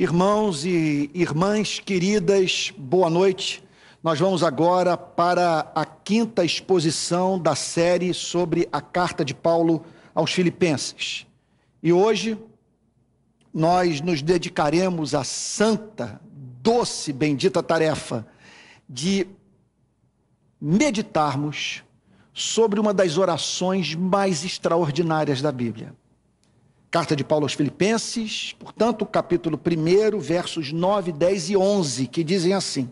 Irmãos e irmãs queridas, boa noite. Nós vamos agora para a quinta exposição da série sobre a carta de Paulo aos Filipenses. E hoje nós nos dedicaremos à santa, doce, bendita tarefa de meditarmos sobre uma das orações mais extraordinárias da Bíblia. Carta de Paulo aos Filipenses, portanto, capítulo 1, versos 9, 10 e 11, que dizem assim: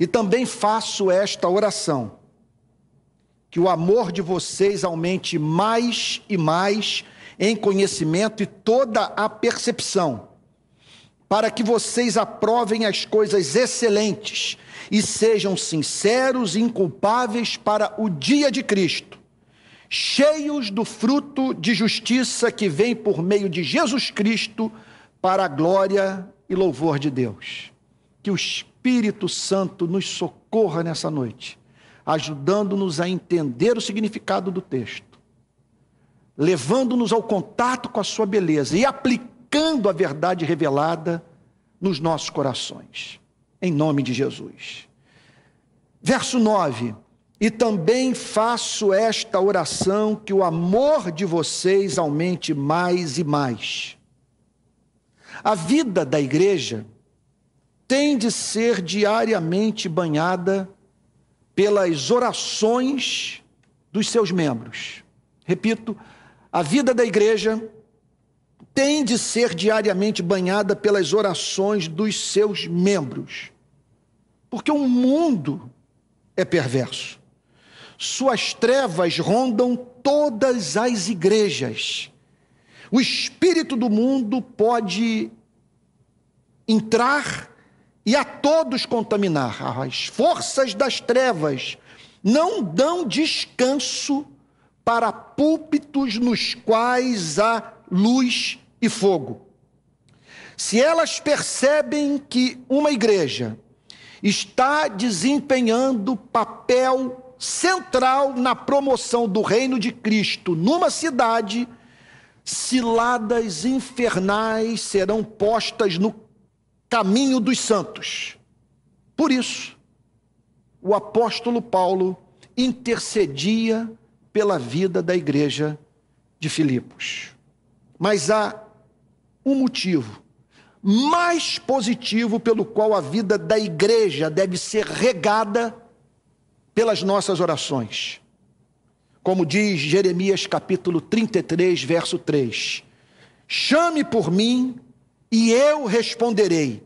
E também faço esta oração, que o amor de vocês aumente mais e mais em conhecimento e toda a percepção, para que vocês aprovem as coisas excelentes e sejam sinceros e inculpáveis para o dia de Cristo cheios do fruto de justiça que vem por meio de Jesus Cristo para a glória e louvor de Deus. Que o Espírito Santo nos socorra nessa noite, ajudando-nos a entender o significado do texto, levando-nos ao contato com a sua beleza e aplicando a verdade revelada nos nossos corações. Em nome de Jesus. Verso 9 e também faço esta oração que o amor de vocês aumente mais e mais. A vida da igreja tem de ser diariamente banhada pelas orações dos seus membros. Repito, a vida da igreja tem de ser diariamente banhada pelas orações dos seus membros. Porque o mundo é perverso suas trevas rondam todas as igrejas. O espírito do mundo pode entrar e a todos contaminar. As forças das trevas não dão descanso para púlpitos nos quais há luz e fogo. Se elas percebem que uma igreja está desempenhando papel central na promoção do reino de Cristo numa cidade, ciladas infernais serão postas no caminho dos santos. Por isso, o apóstolo Paulo intercedia pela vida da igreja de Filipos. Mas há um motivo mais positivo pelo qual a vida da igreja deve ser regada pelas nossas orações. Como diz Jeremias capítulo 33, verso 3: Chame por mim e eu responderei,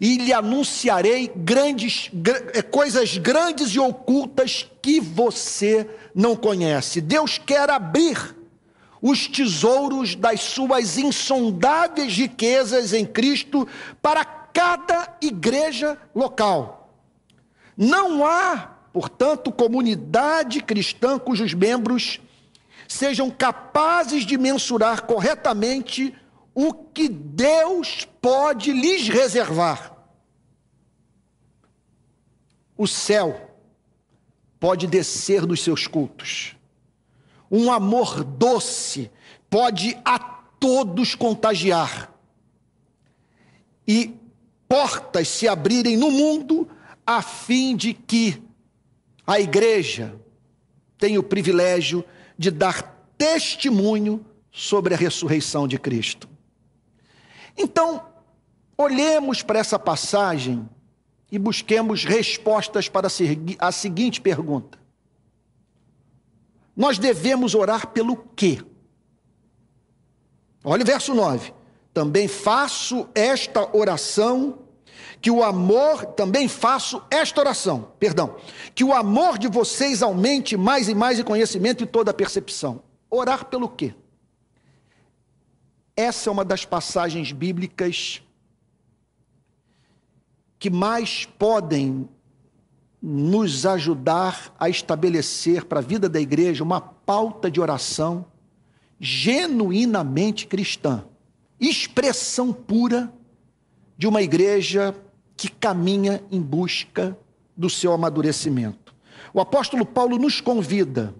e lhe anunciarei grandes eh, coisas grandes e ocultas que você não conhece. Deus quer abrir os tesouros das suas insondáveis riquezas em Cristo para cada igreja local. Não há Portanto, comunidade cristã cujos membros sejam capazes de mensurar corretamente o que Deus pode lhes reservar. O céu pode descer dos seus cultos. Um amor doce pode a todos contagiar. E portas se abrirem no mundo a fim de que a igreja tem o privilégio de dar testemunho sobre a ressurreição de Cristo. Então, olhemos para essa passagem e busquemos respostas para a seguinte pergunta: Nós devemos orar pelo quê? Olha o verso 9. Também faço esta oração que o amor, também faço esta oração, perdão, que o amor de vocês aumente mais e mais em conhecimento e toda a percepção. Orar pelo quê? Essa é uma das passagens bíblicas que mais podem nos ajudar a estabelecer para a vida da igreja uma pauta de oração genuinamente cristã, expressão pura de uma igreja que caminha em busca do seu amadurecimento. O apóstolo Paulo nos convida,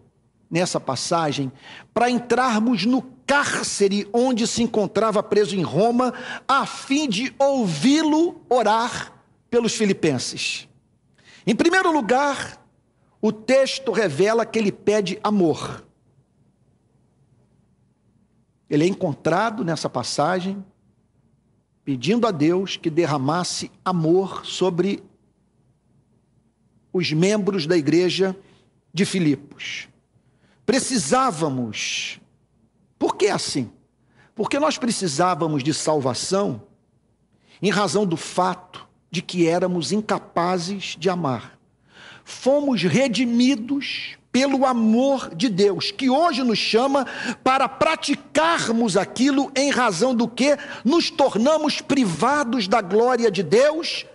nessa passagem, para entrarmos no cárcere onde se encontrava preso em Roma, a fim de ouvi-lo orar pelos filipenses. Em primeiro lugar, o texto revela que ele pede amor. Ele é encontrado nessa passagem pedindo a Deus que derramasse amor sobre os membros da igreja de Filipos. Precisávamos. Por que assim? Porque nós precisávamos de salvação em razão do fato de que éramos incapazes de amar. Fomos redimidos pelo amor de Deus, que hoje nos chama para praticarmos aquilo em razão do que nos tornamos privados da glória de Deus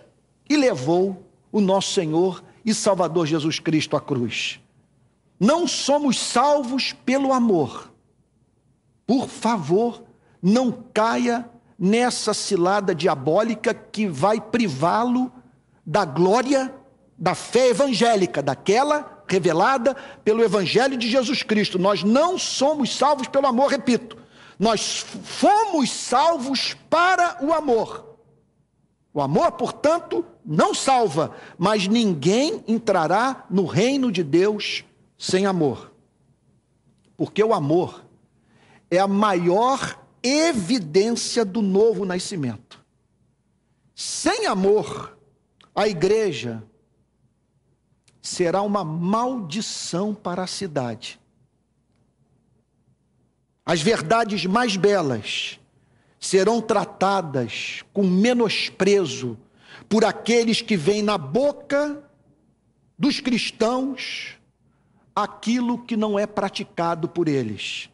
e levou o nosso Senhor e Salvador Jesus Cristo à cruz. Não somos salvos pelo amor. Por favor, não caia nessa cilada diabólica que vai privá-lo da glória da fé evangélica, daquela revelada pelo Evangelho de Jesus Cristo. Nós não somos salvos pelo amor, repito. Nós fomos salvos para o amor. O amor, portanto, não salva, mas ninguém entrará no reino de Deus sem amor. Porque o amor é a maior evidência do novo nascimento. Sem amor, a igreja será uma maldição para a cidade. As verdades mais belas serão tratadas com menosprezo por aqueles que veem na boca dos cristãos aquilo que não é praticado por eles.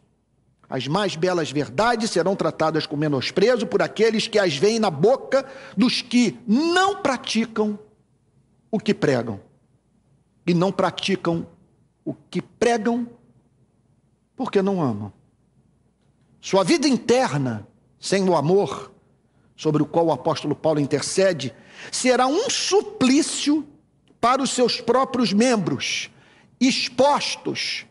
As mais belas verdades serão tratadas com menosprezo por aqueles que as veem na boca dos que não praticam o que pregam e não praticam o que pregam porque não amam. Sua vida interna, sem o amor, sobre o qual o apóstolo Paulo intercede, será um suplício para os seus próprios membros, expostos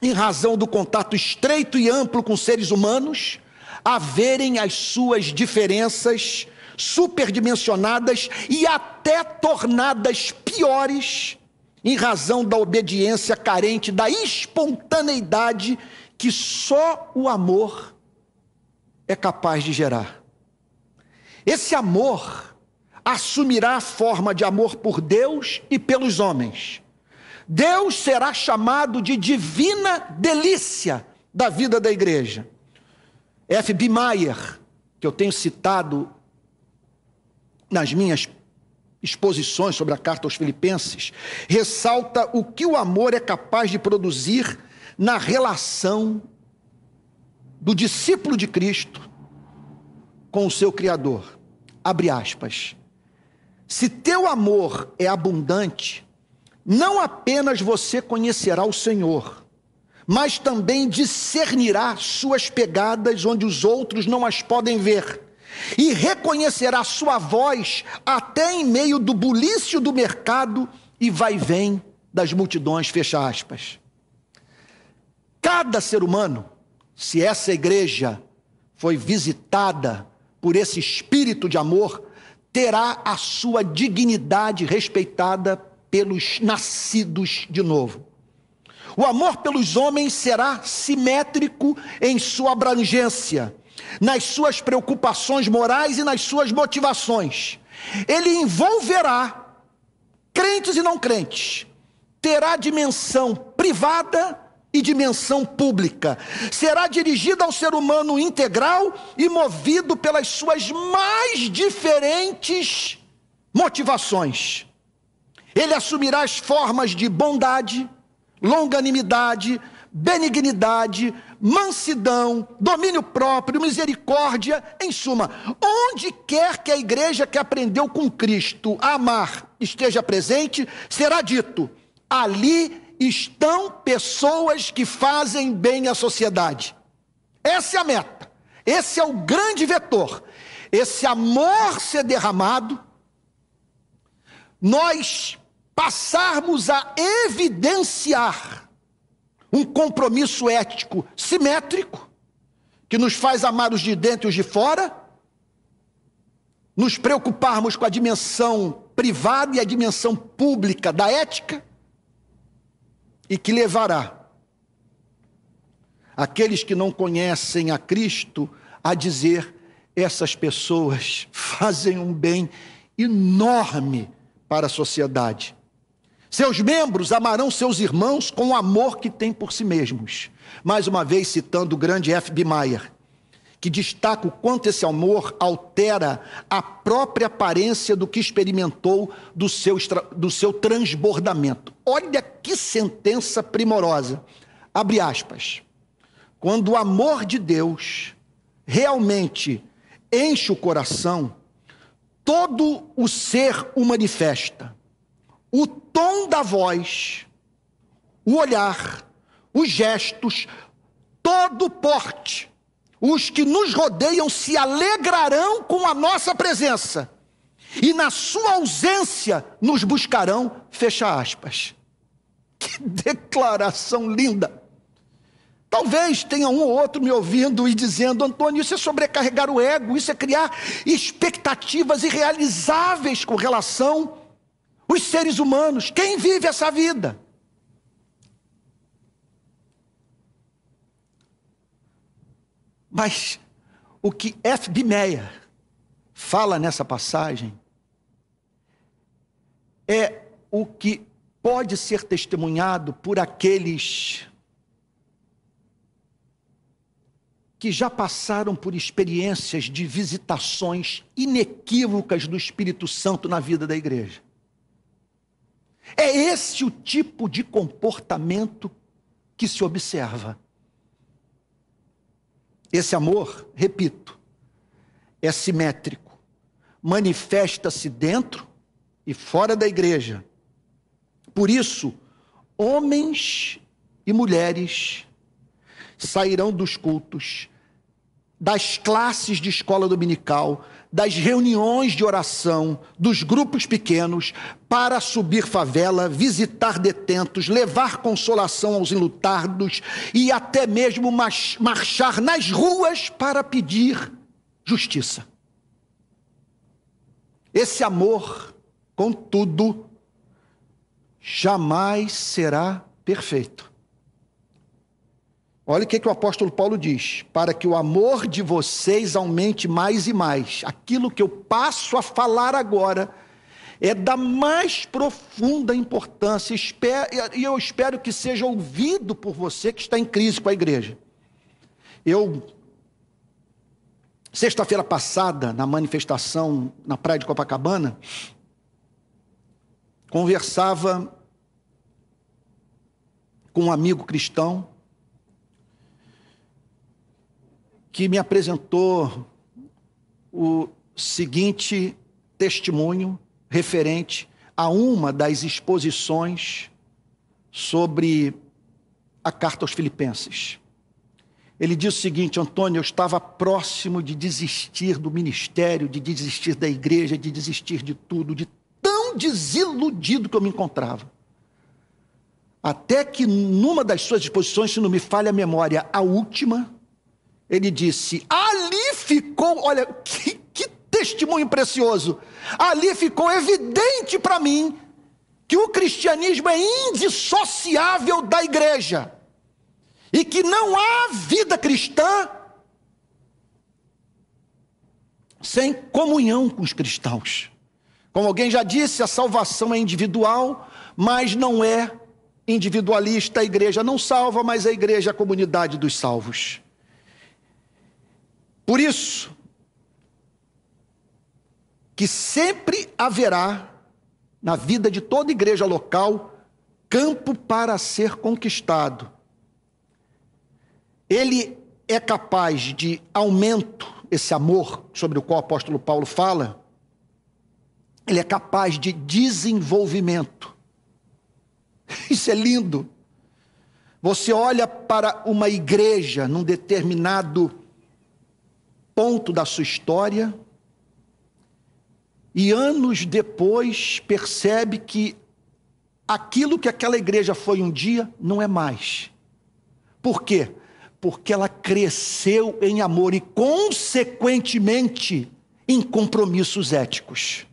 em razão do contato estreito e amplo com seres humanos, a verem as suas diferenças superdimensionadas e até tornadas piores em razão da obediência carente, da espontaneidade que só o amor é capaz de gerar. Esse amor assumirá a forma de amor por Deus e pelos homens. Deus será chamado de divina delícia da vida da igreja. F.B. Meyer, que eu tenho citado nas minhas exposições sobre a carta aos Filipenses, ressalta o que o amor é capaz de produzir na relação do discípulo de Cristo com o seu Criador. Abre aspas. Se teu amor é abundante, não apenas você conhecerá o Senhor, mas também discernirá suas pegadas onde os outros não as podem ver e reconhecerá sua voz até em meio do bulício do mercado e vai vem das multidões, fecha aspas. Cada ser humano, se essa igreja foi visitada por esse espírito de amor, terá a sua dignidade respeitada pelos nascidos de novo. O amor pelos homens será simétrico em sua abrangência nas suas preocupações morais e nas suas motivações. Ele envolverá crentes e não crentes, terá dimensão privada e dimensão pública. Será dirigido ao ser humano integral e movido pelas suas mais diferentes motivações. Ele assumirá as formas de bondade, longanimidade, benignidade, mansidão, domínio próprio, misericórdia, em suma, onde quer que a igreja que aprendeu com Cristo a amar esteja presente, será dito: ali estão pessoas que fazem bem à sociedade. Essa é a meta, esse é o grande vetor. Esse amor ser derramado, nós passarmos a evidenciar um compromisso ético simétrico, que nos faz amar os de dentro e os de fora, nos preocuparmos com a dimensão privada e a dimensão pública da ética, e que levará aqueles que não conhecem a Cristo a dizer: essas pessoas fazem um bem enorme para a sociedade. Seus membros amarão seus irmãos com o amor que têm por si mesmos. Mais uma vez citando o grande F. B. Meyer, que destaca o quanto esse amor altera a própria aparência do que experimentou do seu, do seu transbordamento. Olha que sentença primorosa. Abre aspas. Quando o amor de Deus realmente enche o coração, todo o ser o manifesta. O tom da voz, o olhar, os gestos, todo o porte. Os que nos rodeiam se alegrarão com a nossa presença, e na sua ausência nos buscarão, fecha aspas. Que declaração linda! Talvez tenha um ou outro me ouvindo e dizendo, Antônio, isso é sobrecarregar o ego, isso é criar expectativas irrealizáveis com relação aos seres humanos. Quem vive essa vida? Mas o que F. B. Meyer fala nessa passagem é o que pode ser testemunhado por aqueles que já passaram por experiências de visitações inequívocas do Espírito Santo na vida da igreja. É esse o tipo de comportamento que se observa. Esse amor, repito, é simétrico, manifesta-se dentro e fora da igreja. Por isso, homens e mulheres sairão dos cultos, das classes de escola dominical, das reuniões de oração, dos grupos pequenos, para subir favela, visitar detentos, levar consolação aos enlutados e até mesmo marchar nas ruas para pedir justiça. Esse amor, contudo, jamais será perfeito. Olha o que, que o apóstolo Paulo diz: para que o amor de vocês aumente mais e mais. Aquilo que eu passo a falar agora é da mais profunda importância, e eu espero que seja ouvido por você que está em crise com a igreja. Eu, sexta-feira passada, na manifestação na praia de Copacabana, conversava com um amigo cristão que me apresentou o seguinte testemunho referente a uma das exposições sobre a carta aos Filipenses. Ele diz o seguinte: Antônio, eu estava próximo de desistir do ministério, de desistir da igreja, de desistir de tudo, de tão desiludido que eu me encontrava. Até que numa das suas exposições, se não me falha a memória, a última, ele disse: ali ficou, olha, que, que testemunho precioso. Ali ficou evidente para mim que o cristianismo é indissociável da igreja e que não há vida cristã sem comunhão com os cristãos. Como alguém já disse, a salvação é individual, mas não é individualista. A igreja não salva, mas a igreja é a comunidade dos salvos. Por isso, que sempre haverá na vida de toda igreja local campo para ser conquistado. Ele é capaz de aumento, esse amor sobre o qual o apóstolo Paulo fala, ele é capaz de desenvolvimento. Isso é lindo. Você olha para uma igreja num determinado ponto da sua história e anos depois percebe que aquilo que aquela igreja foi um dia não é mais. Por quê? Porque ela cresceu em amor e, consequentemente, em compromissos éticos.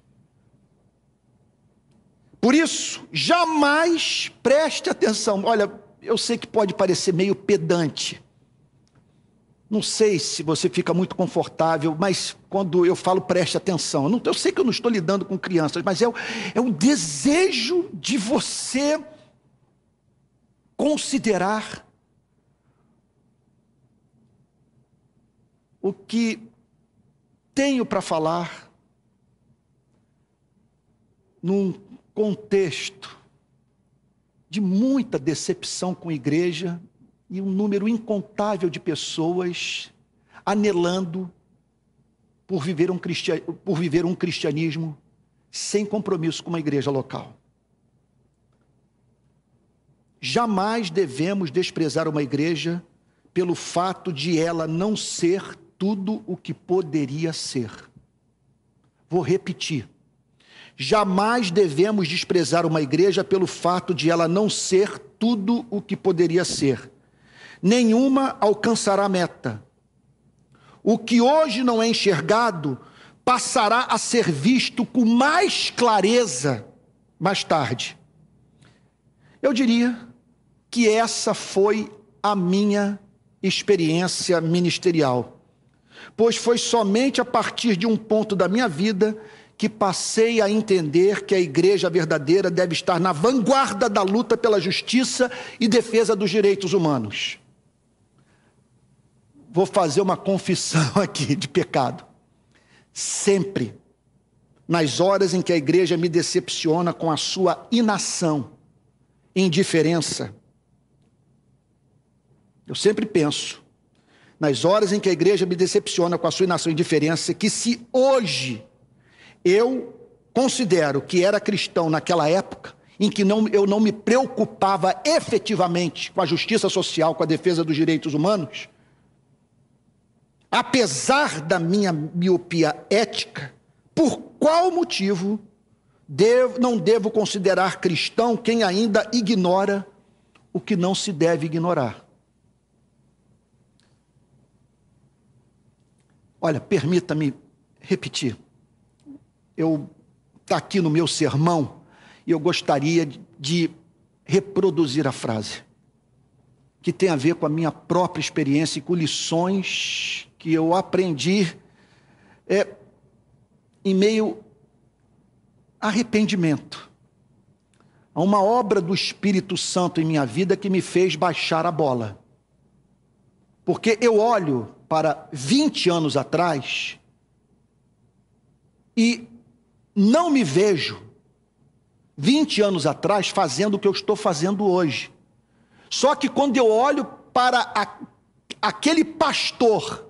Por isso, jamais preste atenção. Olha, eu sei que pode parecer meio pedante. Não sei se você fica muito confortável, mas quando eu falo preste atenção, eu, não, eu sei que eu não estou lidando com crianças, mas é o, é o desejo de você considerar o que tenho para falar num contexto de muita decepção com a igreja e um número incontável de pessoas anelando por viver um, por viver um cristianismo sem compromisso com uma igreja local. Jamais devemos desprezar uma igreja pelo fato de ela não ser tudo o que poderia ser. Vou repetir. Jamais devemos desprezar uma igreja pelo fato de ela não ser tudo o que poderia ser. Nenhuma alcançará a meta. O que hoje não é enxergado passará a ser visto com mais clareza mais tarde. Eu diria que essa foi a minha experiência ministerial, pois foi somente a partir de um ponto da minha vida que passei a entender que a igreja verdadeira deve estar na vanguarda da luta pela justiça e defesa dos direitos humanos. Vou fazer uma confissão aqui de pecado. Sempre, nas horas em que a igreja me decepciona com a sua inação, indiferença, eu sempre penso, nas horas em que a igreja me decepciona com a sua inação e indiferença, que se hoje eu considero que era cristão naquela época, em que não, eu não me preocupava efetivamente com a justiça social, com a defesa dos direitos humanos, apesar da minha miopia ética, por qual motivo devo, não devo considerar cristão quem ainda ignora o que não se deve ignorar? Olha, permita-me repetir eu está aqui no meu sermão e eu gostaria de reproduzir a frase, que tem a ver com a minha própria experiência e com lições que eu aprendi é, em meio arrependimento. Há uma obra do Espírito Santo em minha vida que me fez baixar a bola. Porque eu olho para 20 anos atrás e não me vejo 20 anos atrás fazendo o que eu estou fazendo hoje. Só que quando eu olho para a, aquele pastor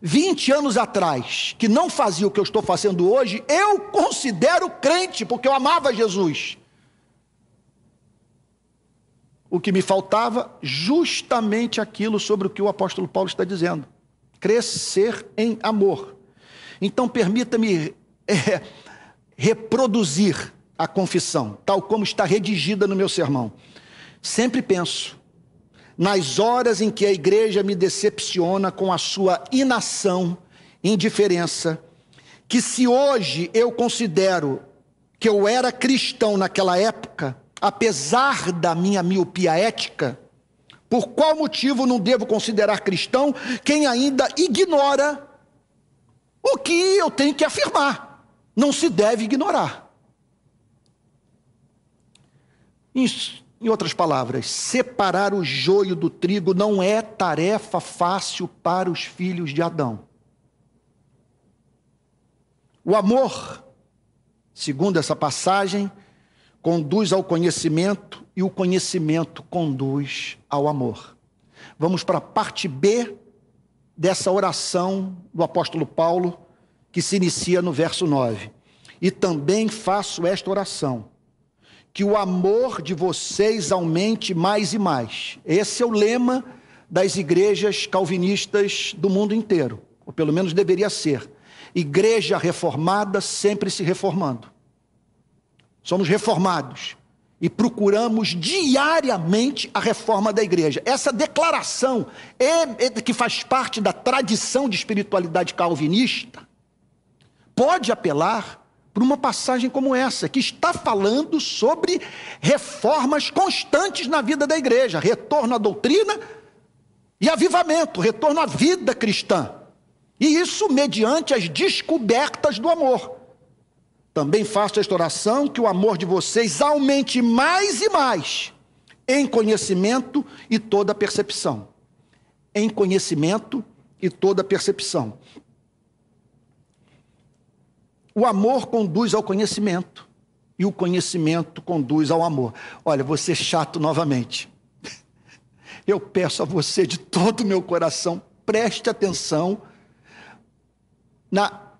20 anos atrás, que não fazia o que eu estou fazendo hoje, eu considero crente, porque eu amava Jesus. O que me faltava, justamente aquilo sobre o que o apóstolo Paulo está dizendo: crescer em amor. Então, permita-me é, reproduzir a confissão, tal como está redigida no meu sermão. Sempre penso, nas horas em que a igreja me decepciona com a sua inação, indiferença, que se hoje eu considero que eu era cristão naquela época, apesar da minha miopia ética, por qual motivo não devo considerar cristão quem ainda ignora o que eu tenho que afirmar? não se deve ignorar. Em, em outras palavras, separar o joio do trigo não é tarefa fácil para os filhos de Adão. O amor, segundo essa passagem, conduz ao conhecimento e o conhecimento conduz ao amor. Vamos para a parte B dessa oração do apóstolo Paulo que se inicia no verso 9. E também faço esta oração: que o amor de vocês aumente mais e mais. Esse é o lema das igrejas calvinistas do mundo inteiro, ou pelo menos deveria ser. Igreja reformada sempre se reformando. Somos reformados. e procuramos diariamente a reforma da igreja. Essa declaração é, é, que faz parte da tradição de espiritualidade calvinista pode apelar para uma passagem como essa, que está falando sobre reformas constantes na vida da igreja, retorno à doutrina e avivamento, retorno à vida cristã. E isso mediante as descobertas do amor. Também faço esta oração que o amor de vocês aumente mais e mais em conhecimento e toda percepção. Em conhecimento e toda percepção. O amor conduz ao conhecimento e o conhecimento conduz ao amor. Olha, você chato novamente. Eu peço a você de todo o meu coração, preste atenção na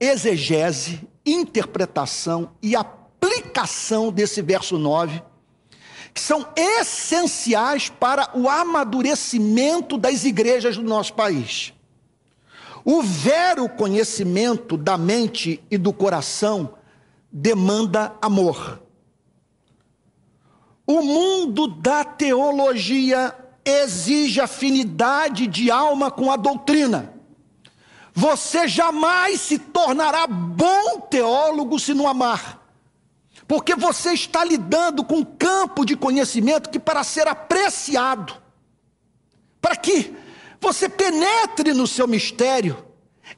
exegese interpretação e aplicação desse verso 9, que são essenciais para o amadurecimento das igrejas do nosso país. O vero conhecimento da mente e do coração demanda amor. O mundo da teologia exige afinidade de alma com a doutrina. Você jamais se tornará bom teólogo se não amar. Porque você está lidando com um campo de conhecimento que, para ser apreciado, para que você penetre no seu mistério,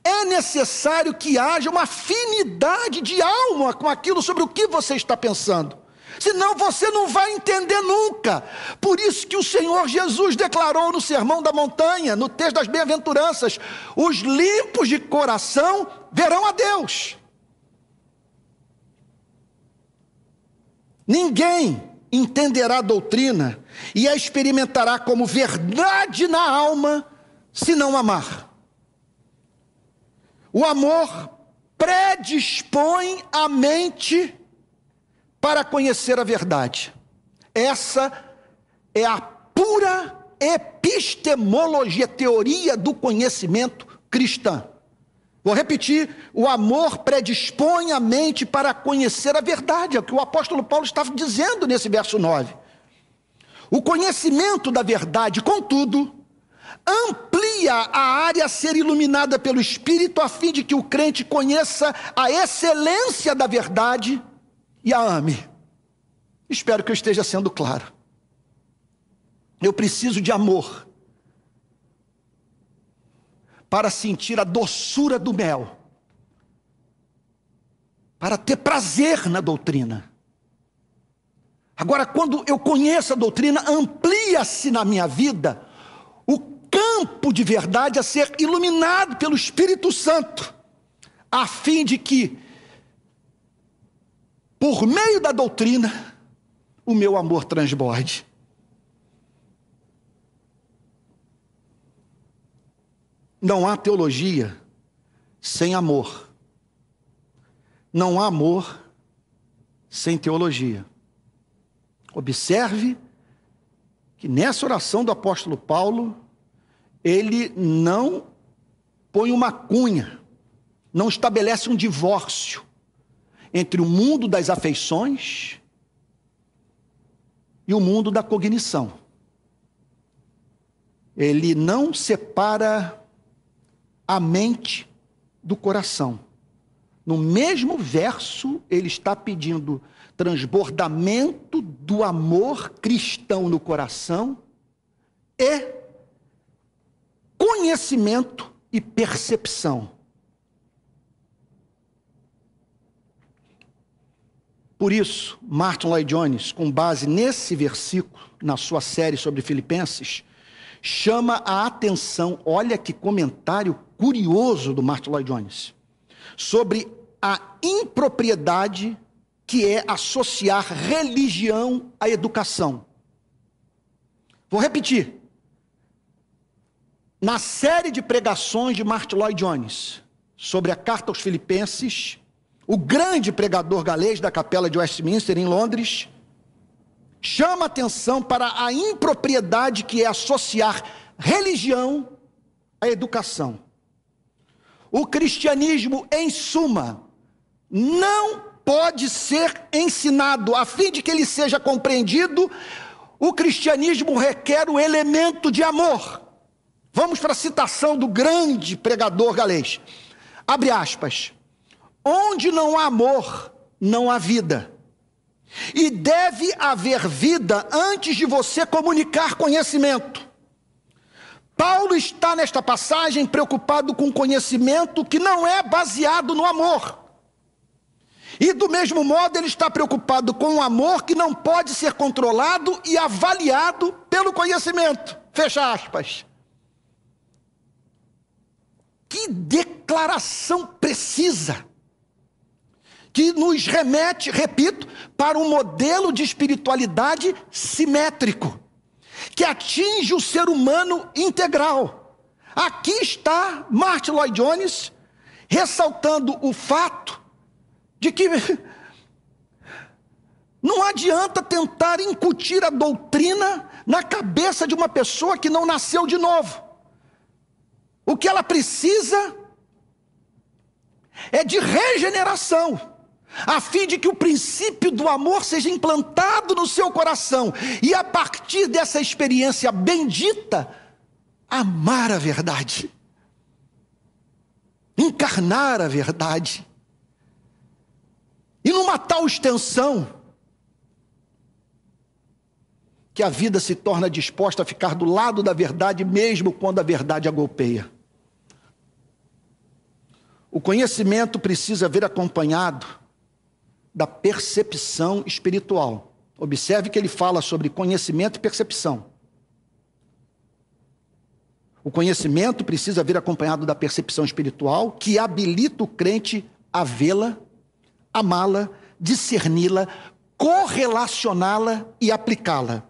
é necessário que haja uma afinidade de alma com aquilo sobre o que você está pensando senão você não vai entender nunca. Por isso que o Senhor Jesus declarou no Sermão da Montanha, no texto das Bem-aventuranças: os limpos de coração verão a Deus. Ninguém entenderá a doutrina e a experimentará como verdade na alma se não amar. O amor predispõe a mente para conhecer a verdade. Essa é a pura epistemologia, teoria do conhecimento cristã. Vou repetir: o amor predispõe a mente para conhecer a verdade, é o que o apóstolo Paulo estava dizendo nesse verso 9. O conhecimento da verdade, contudo, amplia a área a ser iluminada pelo Espírito, a fim de que o crente conheça a excelência da verdade e a ame. Espero que eu esteja sendo claro. Eu preciso de amor para sentir a doçura do mel, para ter prazer na doutrina. Agora, quando eu conheço a doutrina, amplia-se na minha vida campo de verdade a ser iluminado pelo Espírito Santo, a fim de que por meio da doutrina, o meu amor transborde. Não há teologia sem amor. Não há amor sem teologia. Observe que nessa oração do apóstolo Paulo, ele não põe uma cunha, não estabelece um divórcio entre o mundo das afeições e o mundo da cognição. Ele não separa a mente do coração. No mesmo verso, ele está pedindo transbordamento do amor cristão no coração e conhecimento e percepção. Por isso, Martin Lloyd Jones, com base nesse versículo, na sua série sobre Filipenses, chama a atenção, olha que comentário curioso do Martin Lloyd Jones, sobre a impropriedade que é associar religião à educação. Vou repetir. Na série de pregações de Martin Lloyd Jones sobre a carta aos Filipenses, o grande pregador galês da capela de Westminster, em Londres, chama atenção para a impropriedade que é associar religião à educação. O cristianismo, em suma, não pode ser ensinado, a fim de que ele seja compreendido, o cristianismo requer o elemento de amor. Vamos para a citação do grande pregador galês. Abre aspas. Onde não há amor, não há vida. E deve haver vida antes de você comunicar conhecimento. Paulo está nesta passagem preocupado com conhecimento que não é baseado no amor. E do mesmo modo, ele está preocupado com um amor que não pode ser controlado e avaliado pelo conhecimento. Fecha aspas. Que declaração precisa! Que nos remete, repito, para um modelo de espiritualidade simétrico que atinge o ser humano integral. Aqui está Martin Lloyd Jones ressaltando o fato de que não adianta tentar incutir a doutrina na cabeça de uma pessoa que não nasceu de novo. O que ela precisa é de regeneração a fim de que o princípio do amor seja implantado no seu coração e a partir dessa experiência bendita, amar a verdade, encarnar a verdade. E numa tal extensão, que a vida se torna disposta a ficar do lado da verdade, mesmo quando a verdade a golpeia. O conhecimento precisa vir acompanhado da percepção espiritual. Observe que ele fala sobre conhecimento e percepção. O conhecimento precisa vir acompanhado da percepção espiritual, que habilita o crente a vê-la, amá-la, discerni-la, correlacioná-la e aplicá-la.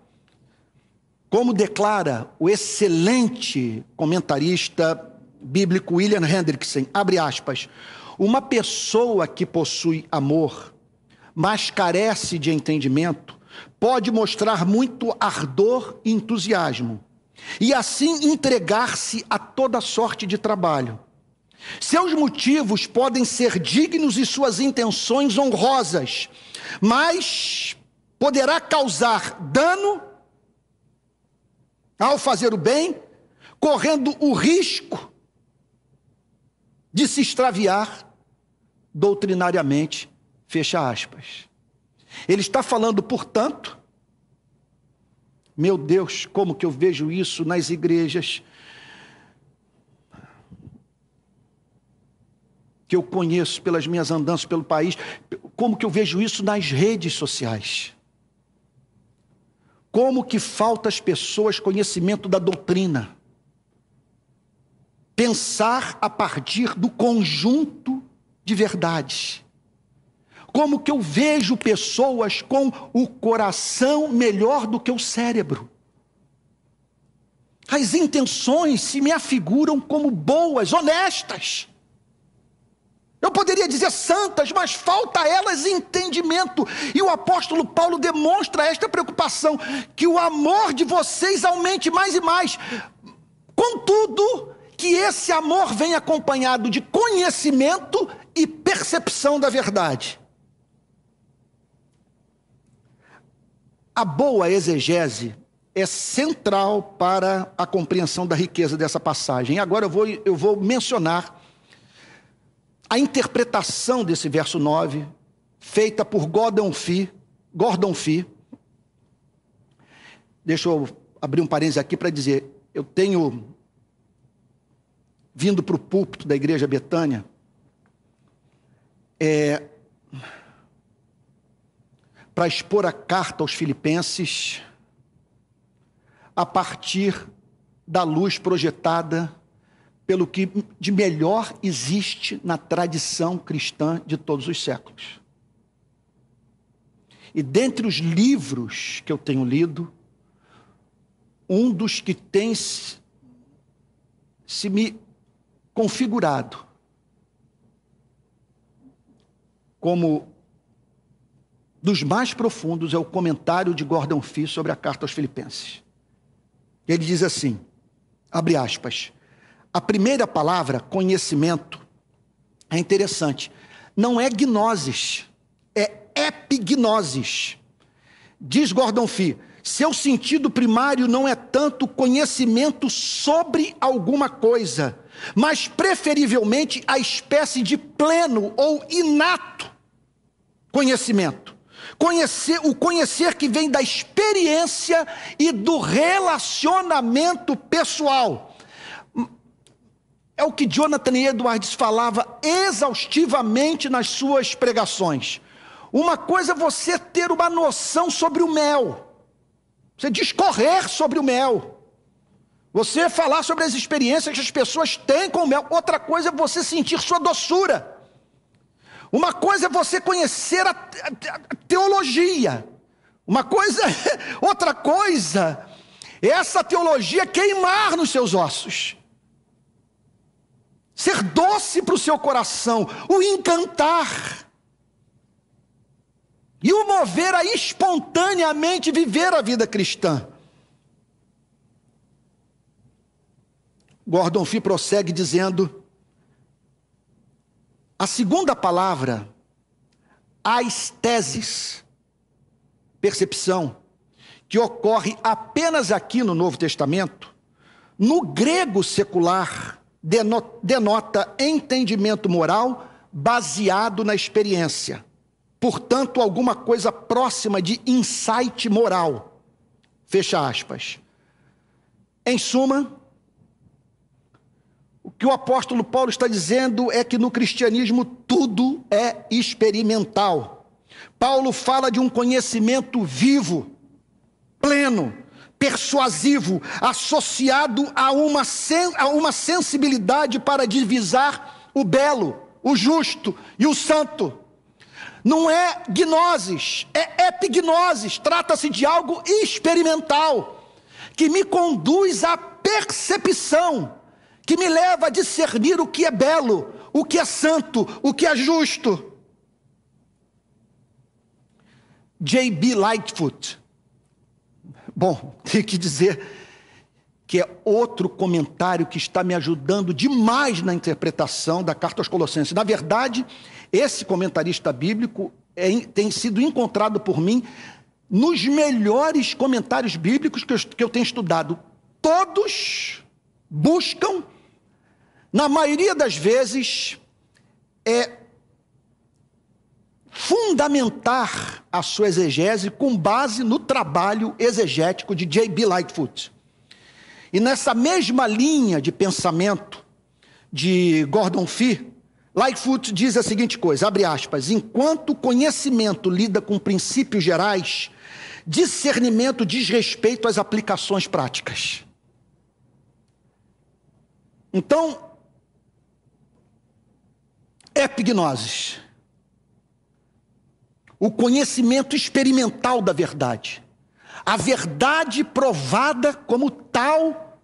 Como declara o excelente comentarista bíblico William Hendrickson, abre aspas, uma pessoa que possui amor mas carece de entendimento, pode mostrar muito ardor e entusiasmo, e assim entregar-se a toda sorte de trabalho. Seus motivos podem ser dignos e suas intenções honrosas, mas poderá causar dano ao fazer o bem, correndo o risco de se extraviar doutrinariamente Fecha aspas. Ele está falando, portanto, meu Deus, como que eu vejo isso nas igrejas que eu conheço pelas minhas andanças pelo país, como que eu vejo isso nas redes sociais. Como que falta às pessoas conhecimento da doutrina. Pensar a partir do conjunto de verdades como que eu vejo pessoas com o coração melhor do que o cérebro. As intenções se me afiguram como boas, honestas. Eu poderia dizer santas, mas falta a elas entendimento. E o apóstolo Paulo demonstra esta preocupação: que o amor de vocês aumente mais e mais. Contudo, que esse amor venha acompanhado de conhecimento e percepção da verdade. A boa exegese é central para a compreensão da riqueza dessa passagem. Agora eu vou, eu vou mencionar a interpretação desse verso 9, feita por Gordon Fee. Gordon Fee. Deixa eu abrir um parênteses aqui para dizer: eu tenho vindo para o púlpito da Igreja Betânia, é, para expor a carta aos Filipenses a partir da luz projetada pelo que de melhor existe na tradição cristã de todos os séculos. E dentre os livros que eu tenho lido, um dos que tem se me configurado como dos mais profundos é o comentário de Gordon Fee sobre a carta aos Filipenses. Ele diz assim: abre aspas. A primeira palavra, conhecimento, é interessante. Não é gnosis, epignosis. Diz Gordon Fee, seu sentido primário não é tanto conhecimento sobre alguma coisa, mas preferivelmente a espécie de pleno ou inato conhecimento. Conhecer, o conhecer que vem da experiência e do relacionamento pessoal. É o que Jonathan Edwards falava exaustivamente nas suas pregações. Uma coisa é você ter uma noção sobre o mel, você discorrer sobre o mel, você falar sobre as experiências que as pessoas têm com o mel. Outra coisa é você sentir sua doçura. Uma coisa é você conhecer a, teologia. Uma coisa, outra coisa é essa teologia queimar nos seus ossos. Ser doce para o seu coração, o encantar. E o mover a espontaneamente viver a vida cristã. Gordon Fee prossegue dizendo: a segunda palavra, aisteses, percepção, que ocorre apenas aqui no Novo Testamento, no grego secular, denota entendimento moral baseado na experiência. Portanto, alguma coisa próxima de insight moral. Fecha aspas. Em suma, o que o apóstolo Paulo está dizendo é que no cristianismo tudo é experimental. Paulo fala de um conhecimento vivo, pleno, persuasivo, associado a uma, a uma sensibilidade para divisar o belo, o justo e o santo. Não é gnoses, é epignosis. Trata-se de algo experimental que me conduz à percepção que me leva a discernir o que é belo, o que é santo, o que é justo. J.B. Lightfoot. Bom, tenho que dizer que é outro comentário que está me ajudando demais na interpretação da carta aos Colossenses. Na verdade, esse comentarista bíblico é, tem sido encontrado por mim nos melhores comentários bíblicos que eu, que eu tenho estudado. Todos buscam na maioria das vezes, é fundamentar a sua exegese com base no trabalho exegético de J.B. Lightfoot. E nessa mesma linha de pensamento de Gordon Fee, Lightfoot diz a seguinte coisa, abre aspas, enquanto o conhecimento lida com princípios gerais, discernimento diz respeito às aplicações práticas. Então, epignosis. O conhecimento experimental da verdade. A verdade provada como tal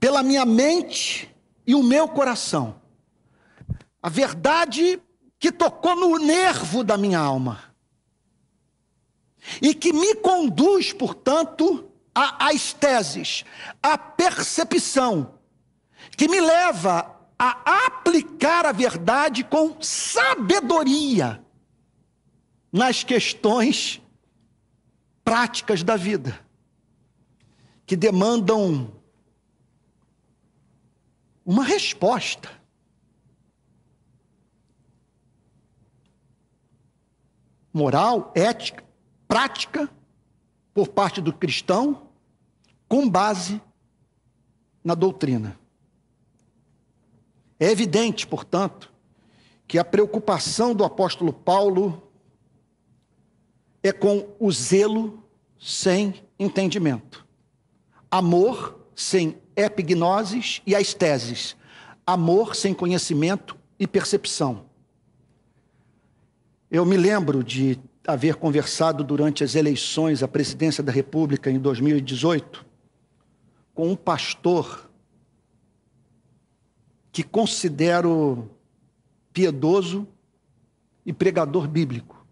pela minha mente e o meu coração. A verdade que tocou no nervo da minha alma. E que me conduz, portanto, às teses, à percepção, que me leva a aplicar a verdade com sabedoria nas questões práticas da vida, que demandam uma resposta. Moral, ética, prática, por parte do cristão, com base na doutrina. É evidente, portanto, que a preocupação do apóstolo Paulo é com o zelo sem entendimento, amor sem epignoses e as teses, amor sem conhecimento e percepção. Eu me lembro de haver conversado durante as eleições à presidência da República em 2018 com um pastor que considero piedoso e pregador bíblico.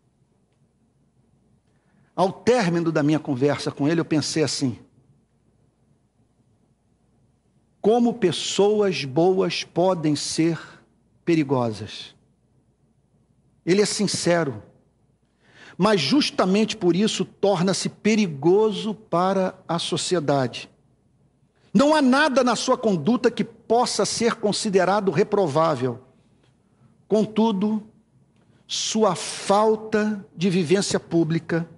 Ao término da minha conversa com ele, eu pensei assim: como pessoas boas podem ser perigosas? Ele é sincero. mas justamente por isso torna-se perigoso para a sociedade. Não há nada na sua conduta que possa ser considerado reprovável. Contudo, sua falta de vivência pública,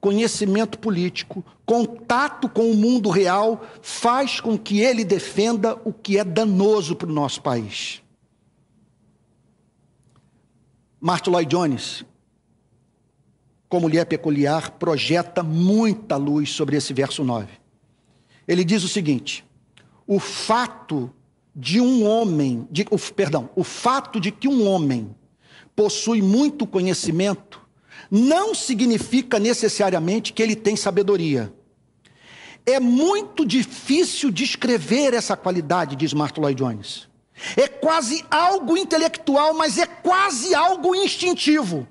conhecimento político, contato com o mundo real, faz com que ele defenda o que é danoso para o nosso país. Martin Lloyd Jones, como mulher peculiar, projeta muita luz sobre esse verso 9. Ele diz o seguinte: o fato de um homem, de, o, perdão, o fato de que um homem possui muito conhecimento não significa necessariamente que ele tem sabedoria. É muito difícil descrever essa qualidade, diz Martin Lloyd Jones. É quase algo intelectual, mas é quase algo instintivo.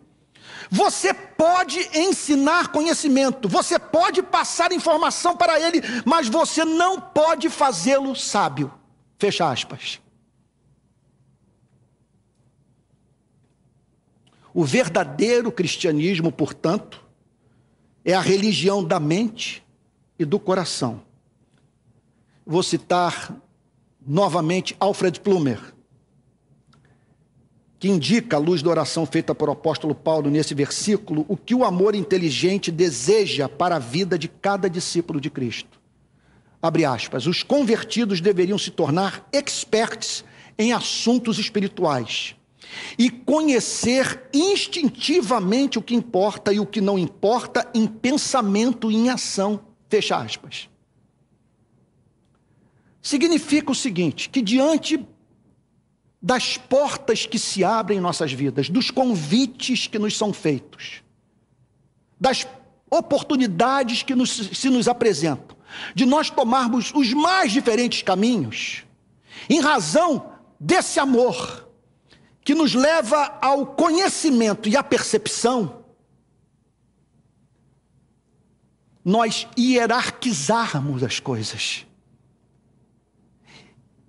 Você pode ensinar conhecimento, você pode passar informação para ele, mas você não pode fazê-lo sábio. Fecha aspas. O verdadeiro cristianismo, portanto, é a religião da mente e do coração. Vou citar novamente Alfred Plumer, que indica, à luz da oração feita por apóstolo Paulo nesse versículo, o que o amor inteligente deseja para a vida de cada discípulo de Cristo. Abre aspas, os convertidos deveriam se tornar experts em assuntos espirituais e conhecer instintivamente o que importa e o que não importa em pensamento e em ação. Fecha aspas. Significa o seguinte: que diante das portas que se abrem em nossas vidas, dos convites que nos são feitos, das oportunidades que nos, se nos apresentam, de nós tomarmos os mais diferentes caminhos, em razão desse amor que nos leva ao conhecimento e à percepção, nós hierarquizarmos as coisas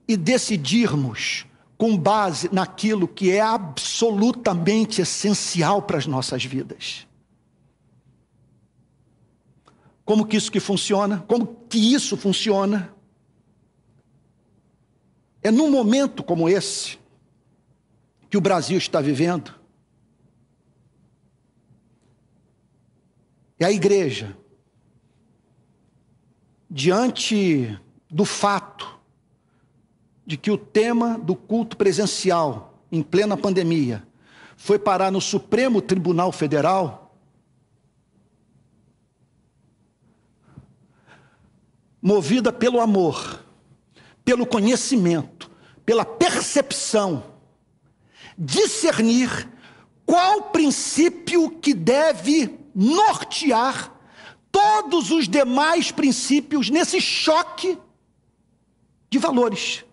e decidirmos com base naquilo que é absolutamente essencial para as nossas vidas. Como que isso que funciona? Como que isso funciona? É num momento como esse que o Brasil está vivendo. E a igreja, diante do fato de que o tema do culto presencial, em plena pandemia, foi parar no Supremo Tribunal Federal, movida pelo amor, pelo conhecimento, pela percepção, discernir qual princípio que deve nortear todos os demais princípios nesse choque de valores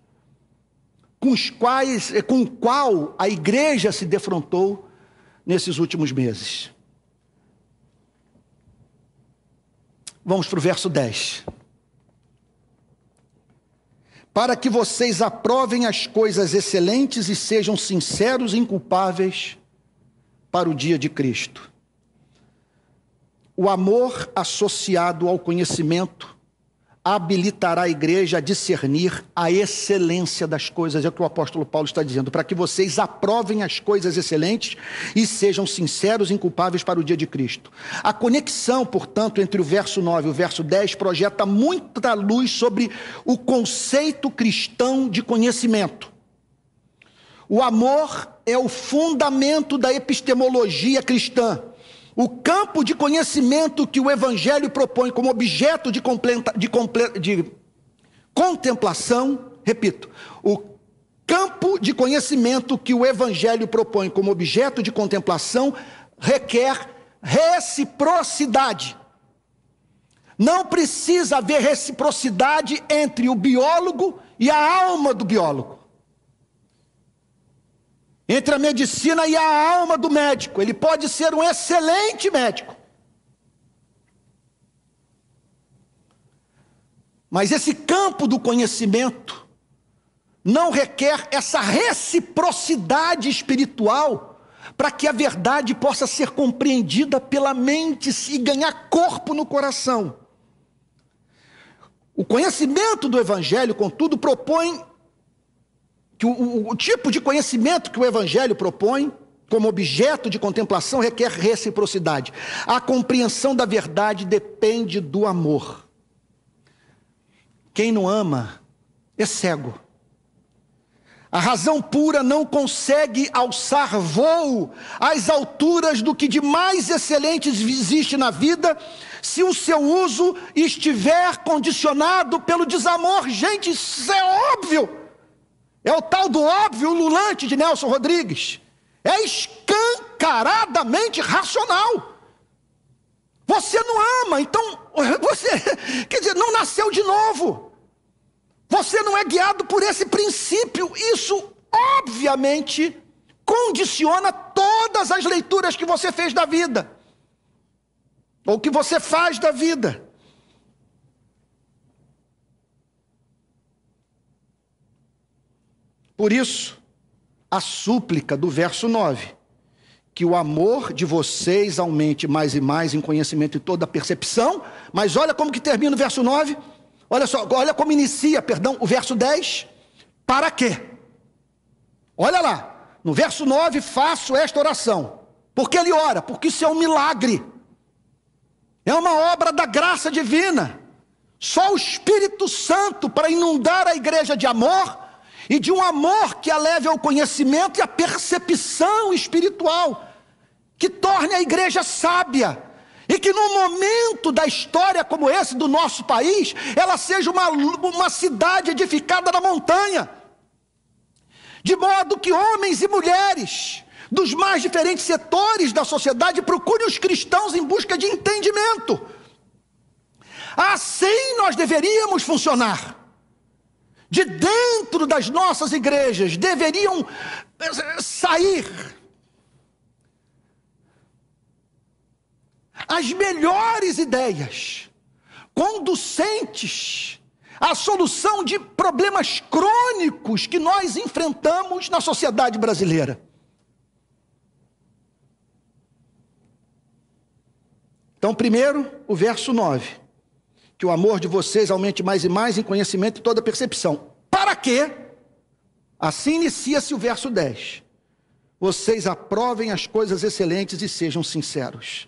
com os quais, eh, com o qual a igreja se defrontou nesses últimos meses. Vamos para o verso 10. Para que vocês aprovem as coisas excelentes e sejam sinceros e inculpáveis para o dia de Cristo. O amor associado ao conhecimento habilitará a igreja a discernir a excelência das coisas, é o que o apóstolo Paulo está dizendo, para que vocês aprovem as coisas excelentes e sejam sinceros e inculpáveis para o dia de Cristo. A conexão, portanto, entre o verso 9 e o verso 10 projeta muita luz sobre o conceito cristão de conhecimento. O amor é o fundamento da epistemologia cristã. O campo de conhecimento que o Evangelho propõe como objeto de, de, de contemplação, repito, o campo de conhecimento que o Evangelho propõe como objeto de contemplação requer reciprocidade. Não precisa haver reciprocidade entre o biólogo e a alma do biólogo entre a medicina e a alma do médico. Ele pode ser um excelente médico. Mas esse campo do conhecimento não requer essa reciprocidade espiritual para que a verdade possa ser compreendida pela mente e ganhar corpo no coração. O conhecimento do Evangelho, contudo, propõe que o, o, o, tipo de conhecimento que o Evangelho propõe, como objeto de contemplação, requer reciprocidade. A compreensão da verdade depende do amor. Quem não ama é cego. A razão pura não consegue alçar voo às alturas do que de mais excelente existe na vida, se o seu uso estiver condicionado pelo desamor. Gente, isso é óbvio. É o tal do óbvio lulante de Nelson Rodrigues. É escancaradamente racional. Você não ama, então você, quer dizer, não nasceu de novo. Você não é guiado por esse princípio. Isso, obviamente, condiciona todas as leituras que você fez da vida, ou que você faz da vida. Por isso, a súplica do verso 9, que o amor de vocês aumente mais e mais em conhecimento e toda percepção, mas olha como que termina o verso 9 Olha só, olha como inicia, perdão, o verso 10. Para quê? Olha lá, no verso 9, faço esta oração. Porque ele ora? Porque isso é um milagre. É uma obra da graça divina. Só o Espírito Santo para inundar a igreja de amor e de um amor que a leve ao conhecimento e à percepção espiritual, que torne a igreja sábia, e que num momento da história como esse do nosso país, ela seja uma, uma cidade edificada na montanha. De modo que homens e mulheres dos mais diferentes setores da sociedade procurem os cristãos em busca de entendimento. Assim nós deveríamos funcionar. De dentro das nossas igrejas deveriam eh, sair as melhores ideias, conducentes à solução de problemas crônicos que nós enfrentamos na sociedade brasileira. Então, primeiro, o verso 9: que o amor de vocês aumente mais e mais em conhecimento e toda percepção. Para quê? Assim inicia-se o verso 10. Vocês aprovem as coisas excelentes e sejam sinceros.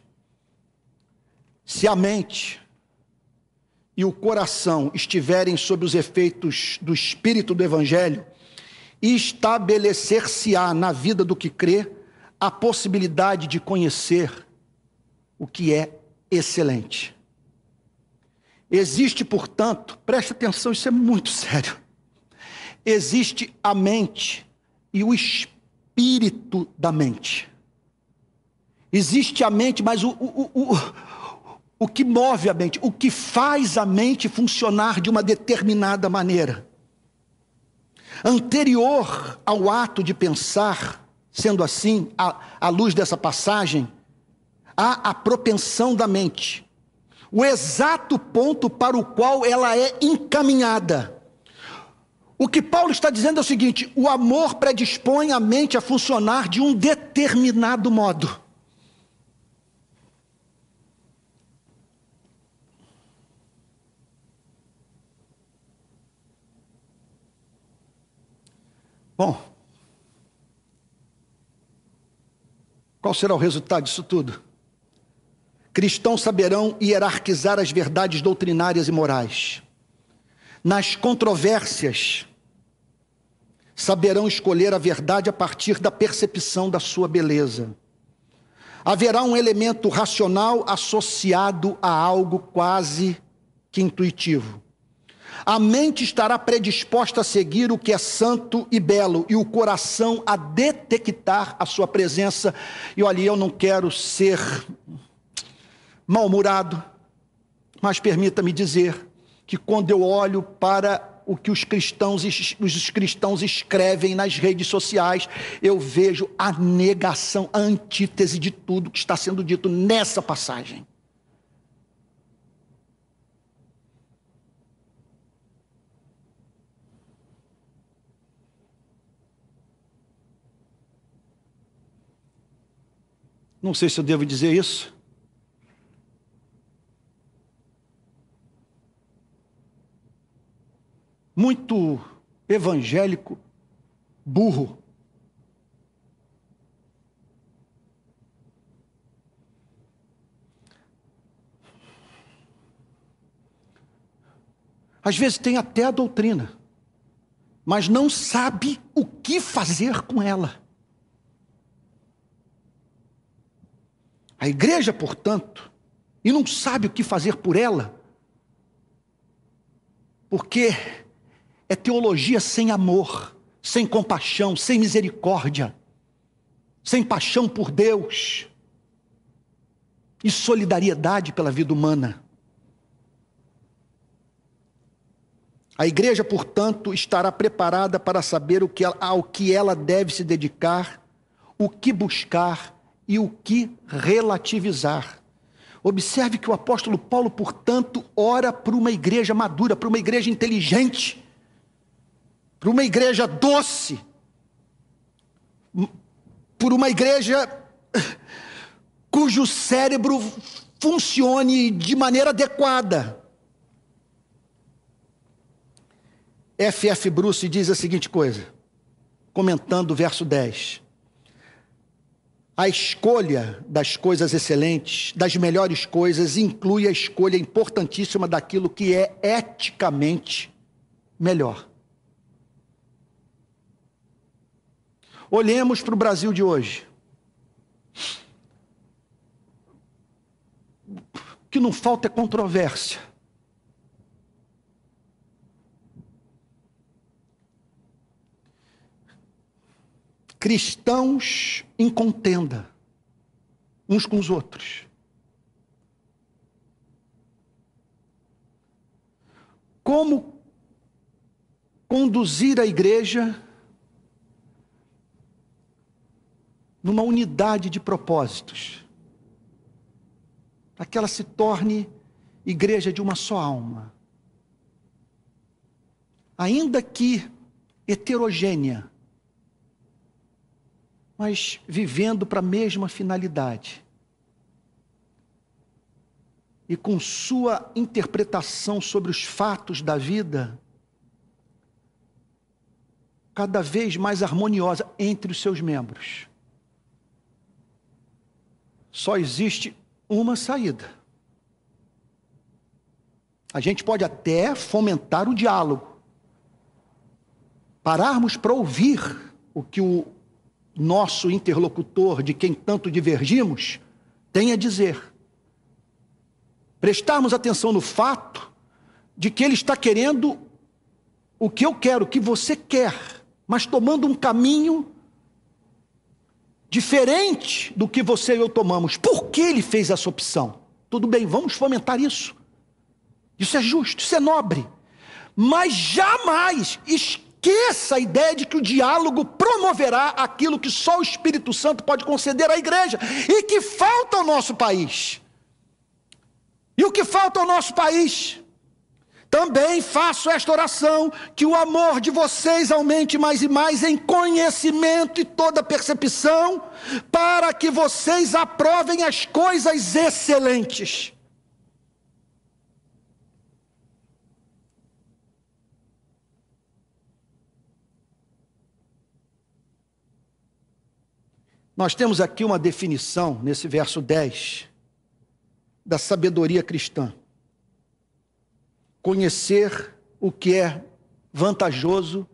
Se a mente e o coração estiverem sob os efeitos do espírito do evangelho, estabelecer-se-á na vida do que crê a possibilidade de conhecer o que é excelente. Existe, portanto, preste atenção, isso é muito sério. Existe a mente e o espírito da mente. Existe a mente, mas o, o, o, o que move a mente, o que faz a mente funcionar de uma determinada maneira. Anterior ao ato de pensar, sendo assim, à, à luz dessa passagem, há a propensão da mente, o exato ponto para o qual ela é encaminhada. O que Paulo está dizendo é o seguinte: o amor predispõe a mente a funcionar de um determinado modo. Bom, qual será o resultado disso tudo? Cristãos saberão hierarquizar as verdades doutrinárias e morais. Nas controvérsias, saberão escolher a verdade a partir da percepção da sua beleza. Haverá um elemento racional associado a algo quase que intuitivo. A mente estará predisposta a seguir o que é santo e belo, e o coração a detectar a sua presença. E olha, eu não quero ser mal-humorado, mas permita-me dizer que quando eu olho para o que os cristãos, os cristãos escrevem nas redes sociais, eu vejo a negação, a antítese de tudo que está sendo dito nessa passagem. Não sei se eu devo dizer isso. Muito evangélico burro. Às vezes tem até a doutrina, mas não sabe o que fazer com ela. A igreja, portanto, e não sabe o que fazer por ela, porque é teologia sem amor, sem compaixão, sem misericórdia, sem paixão por Deus e solidariedade pela vida humana. A igreja, portanto, estará preparada para saber o que ela, ao que ela deve se dedicar, o que buscar e o que relativizar. Observe que o apóstolo Paulo, portanto, ora para uma igreja madura, para uma igreja inteligente, para uma igreja doce, por uma igreja cujo cérebro funcione de maneira adequada. F.F. Bruce diz a seguinte coisa, comentando o verso 10. A escolha das coisas excelentes, das melhores coisas, inclui a escolha importantíssima daquilo que é eticamente melhor. Olhemos para o Brasil de hoje. O que não falta é controvérsia. cristãos em contenda uns com os outros. Como conduzir a igreja numa unidade de propósitos, para que ela se torne igreja de uma só alma. Ainda que heterogênea, mas vivendo para a mesma finalidade. E com sua interpretação sobre os fatos da vida cada vez mais harmoniosa entre os seus membros. Só existe uma saída. A gente pode até fomentar o diálogo, pararmos para ouvir o que o nosso interlocutor, de quem tanto divergimos, tem a dizer. Prestarmos atenção no fato de que ele está querendo o que eu quero, o que você quer, mas tomando um caminho diferente do que você e eu tomamos. Por que ele fez essa opção? Tudo bem, vamos fomentar isso. Isso é justo, isso é nobre. Mas jamais esqueça a ideia de que o diálogo promoverá aquilo que só o Espírito Santo pode conceder à igreja e que falta ao nosso país. E o que falta ao nosso país? Também faço esta oração, que o amor de vocês aumente mais e mais em conhecimento e toda percepção, para que vocês aprovem as coisas excelentes Nós temos aqui uma definição, nesse verso 10, da sabedoria cristã. Conhecer o que é vantajoso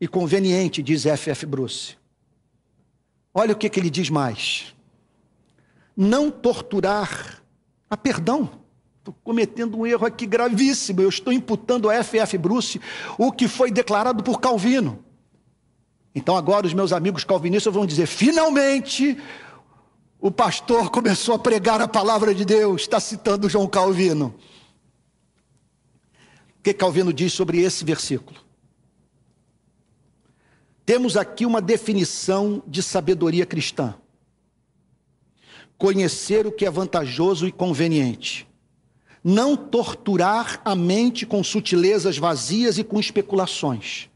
e conveniente, diz F. F. Bruce. Olha o que, que ele diz mais. Não torturar. Ah, perdão, estou cometendo um erro aqui gravíssimo. Eu estou imputando a F. F. Bruce o que foi declarado por Calvino. Então agora os meus amigos calvinistas vão dizer: finalmente o pastor começou a pregar a palavra de Deus, está citando João Calvino. Que Calvino diz sobre esse versículo? Temos aqui uma definição de sabedoria cristã. Conhecer o que é vantajoso e conveniente. Não torturar a mente com sutilezas vazias e com especulações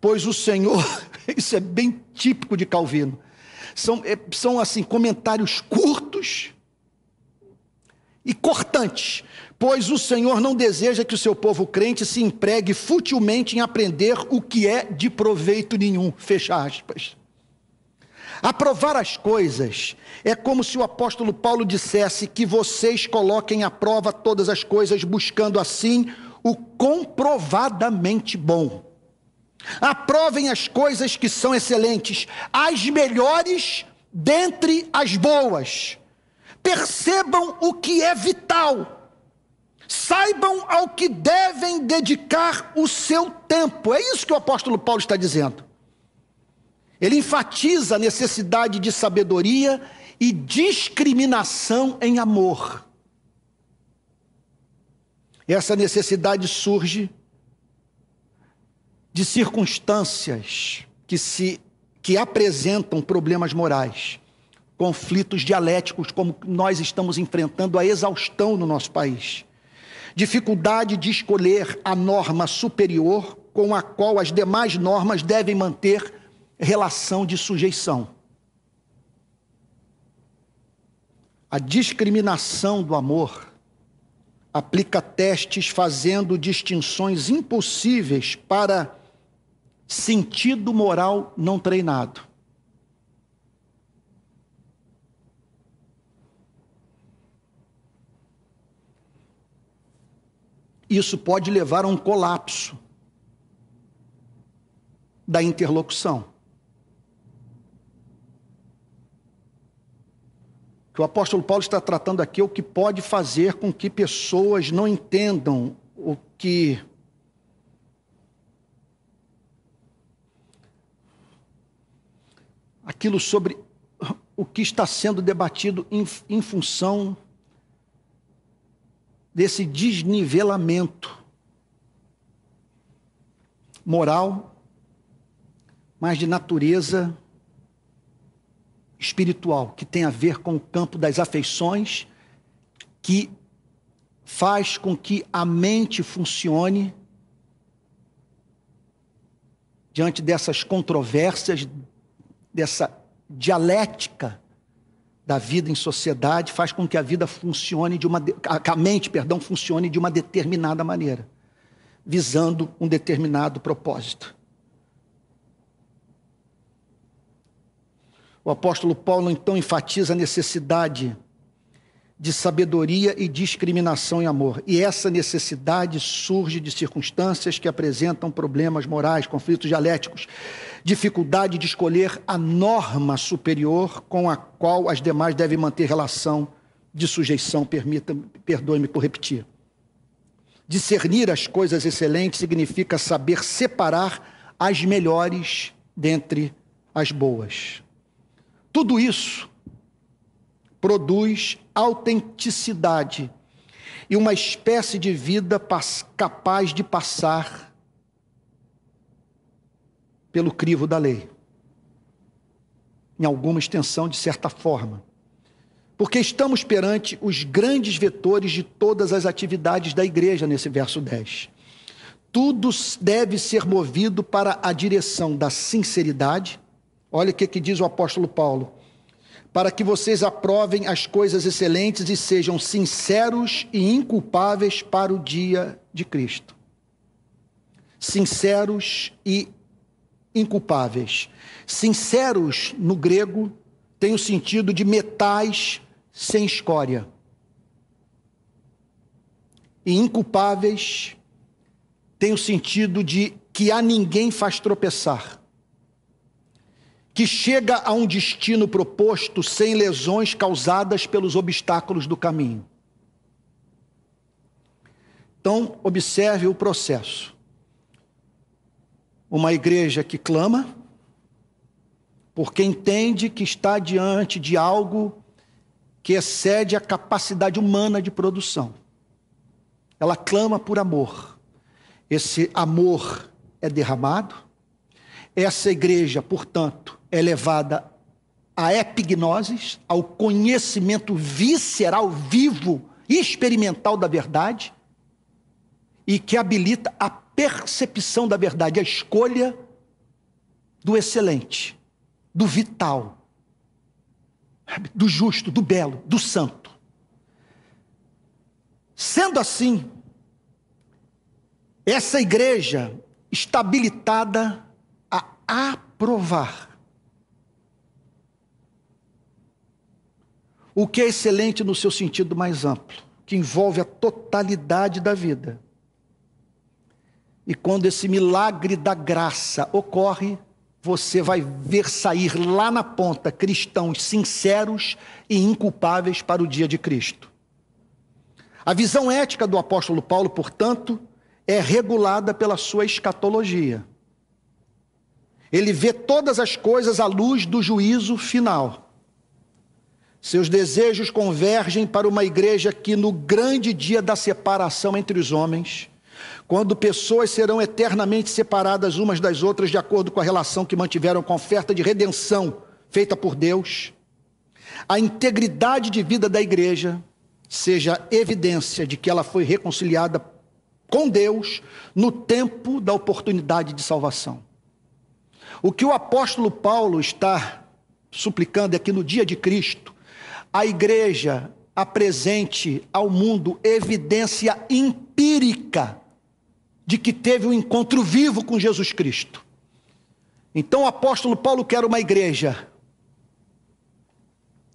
pois o Senhor, isso é bem típico de Calvino, São, é, são assim, comentários curtos e cortantes, pois o Senhor não deseja que o seu povo crente se empregue futilmente em aprender o que é de proveito nenhum. Fecha aspas. Aprovar as coisas é como se o apóstolo Paulo dissesse que vocês coloquem à prova todas as coisas, buscando assim o comprovadamente bom. Aprovem as coisas que são excelentes, as melhores dentre as boas. Percebam o que é vital. Saibam ao que devem dedicar o seu tempo. É isso que o apóstolo Paulo está dizendo. Ele enfatiza a necessidade de sabedoria e discriminação em amor. Essa necessidade surge de circunstâncias que se que apresentam problemas morais, conflitos dialéticos como nós estamos enfrentando a exaustão no nosso país. Dificuldade de escolher a norma superior com a qual as demais normas devem manter relação de sujeição. A discriminação do amor aplica testes fazendo distinções impossíveis para sentido moral não treinado. Isso pode levar a um colapso da interlocução. que o apóstolo Paulo está tratando aqui é o que pode fazer com que pessoas não entendam o que aquilo sobre o que está sendo debatido em, em função desse desnivelamento moral, mas de natureza espiritual, que tem a ver com o campo das afeições, que faz com que a mente funcione diante dessas controvérsias, dessa dialética da vida em sociedade, faz com que a vida funcione de uma a mente, perdão, funcione de uma determinada maneira, visando um determinado propósito. O apóstolo Paulo então enfatiza a necessidade de sabedoria e discriminação em amor. E essa necessidade surge de circunstâncias que apresentam problemas morais, conflitos dialéticos, dificuldade de escolher a norma superior com a qual as demais devem manter relação de sujeição, permita, perdoe-me por repetir. Discernir as coisas excelentes significa saber separar as melhores dentre as boas. Tudo isso produz autenticidade e uma espécie de vida capaz de passar pelo crivo da lei. Em alguma extensão, de certa forma. Porque estamos perante os grandes vetores de todas as atividades da igreja, nesse verso 10. Tudo deve ser movido para a direção da sinceridade, Olha o que, que diz o apóstolo Paulo. Para que vocês aprovem as coisas excelentes e sejam sinceros e inculpáveis para o dia de Cristo. Sinceros e inculpáveis. Sinceros no grego tem o sentido de metais sem escória. E inculpáveis tem o sentido de que a ninguém faz tropeçar que chega a um destino proposto sem lesões causadas pelos obstáculos do caminho. Então, observe o processo. Uma igreja que clama, porque entende que está diante de algo que excede a capacidade humana de produção. Ela clama por amor. Esse amor é derramado. Essa igreja, portanto, é levada à epignosis, ao conhecimento visceral, vivo experimental da verdade, e que habilita a percepção da verdade, a escolha do excelente, do vital, do justo, do belo, do santo. Sendo assim, essa igreja está habilitada a aprovar o que é excelente no seu sentido mais amplo, que envolve a totalidade da vida. E quando esse milagre da graça ocorre, você vai ver sair lá na ponta cristãos sinceros e inculpáveis para o dia de Cristo. A visão ética do apóstolo Paulo, portanto, é regulada pela sua escatologia. Ele vê todas as coisas à luz do juízo final. Seus desejos convergem para uma igreja que, no grande dia da separação entre os homens, quando pessoas serão eternamente separadas umas das outras de acordo com a relação que mantiveram com a oferta de redenção feita por Deus, a integridade de vida da igreja seja evidência de que ela foi reconciliada com Deus no tempo da oportunidade de salvação. O que o apóstolo Paulo está suplicando é que no dia de Cristo, a igreja apresente ao mundo evidência empírica de que teve um encontro vivo com Jesus Cristo. Então o apóstolo Paulo quer uma igreja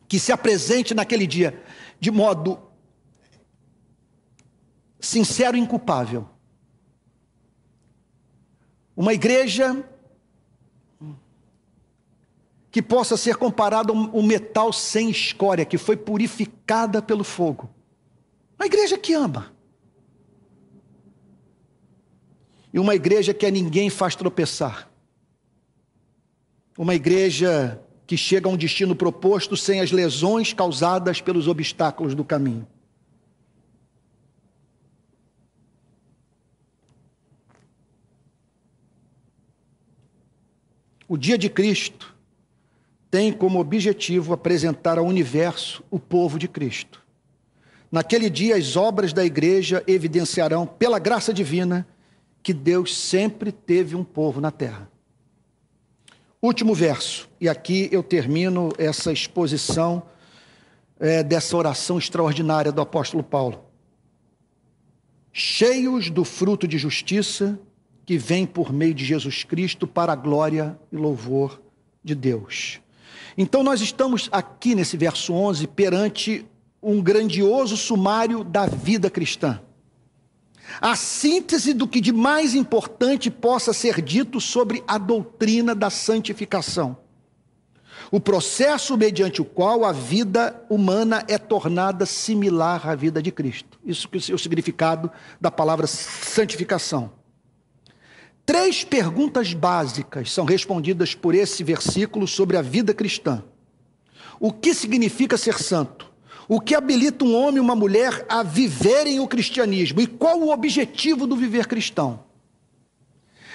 que se apresente naquele dia de modo sincero e inculpável. Uma igreja que possa ser comparado a um metal sem escória, que foi purificada pelo fogo. Uma igreja que ama. E uma igreja que a ninguém faz tropeçar. Uma igreja que chega a um destino proposto sem as lesões causadas pelos obstáculos do caminho. O dia de Cristo tem como objetivo apresentar ao universo o povo de Cristo. Naquele dia, as obras da igreja evidenciarão, pela graça divina, que Deus sempre teve um povo na terra. Último verso, e aqui eu termino essa exposição é, dessa oração extraordinária do apóstolo Paulo. Cheios do fruto de justiça que vem por meio de Jesus Cristo para a glória e louvor de Deus. Então, nós estamos aqui nesse verso 11 perante um grandioso sumário da vida cristã. A síntese do que de mais importante possa ser dito sobre a doutrina da santificação. O processo mediante o qual a vida humana é tornada similar à vida de Cristo. Isso que é o significado da palavra santificação. Três perguntas básicas são respondidas por esse versículo sobre a vida cristã. O que significa ser santo? O que habilita um homem e uma mulher a viverem o cristianismo? E qual o objetivo do viver cristão?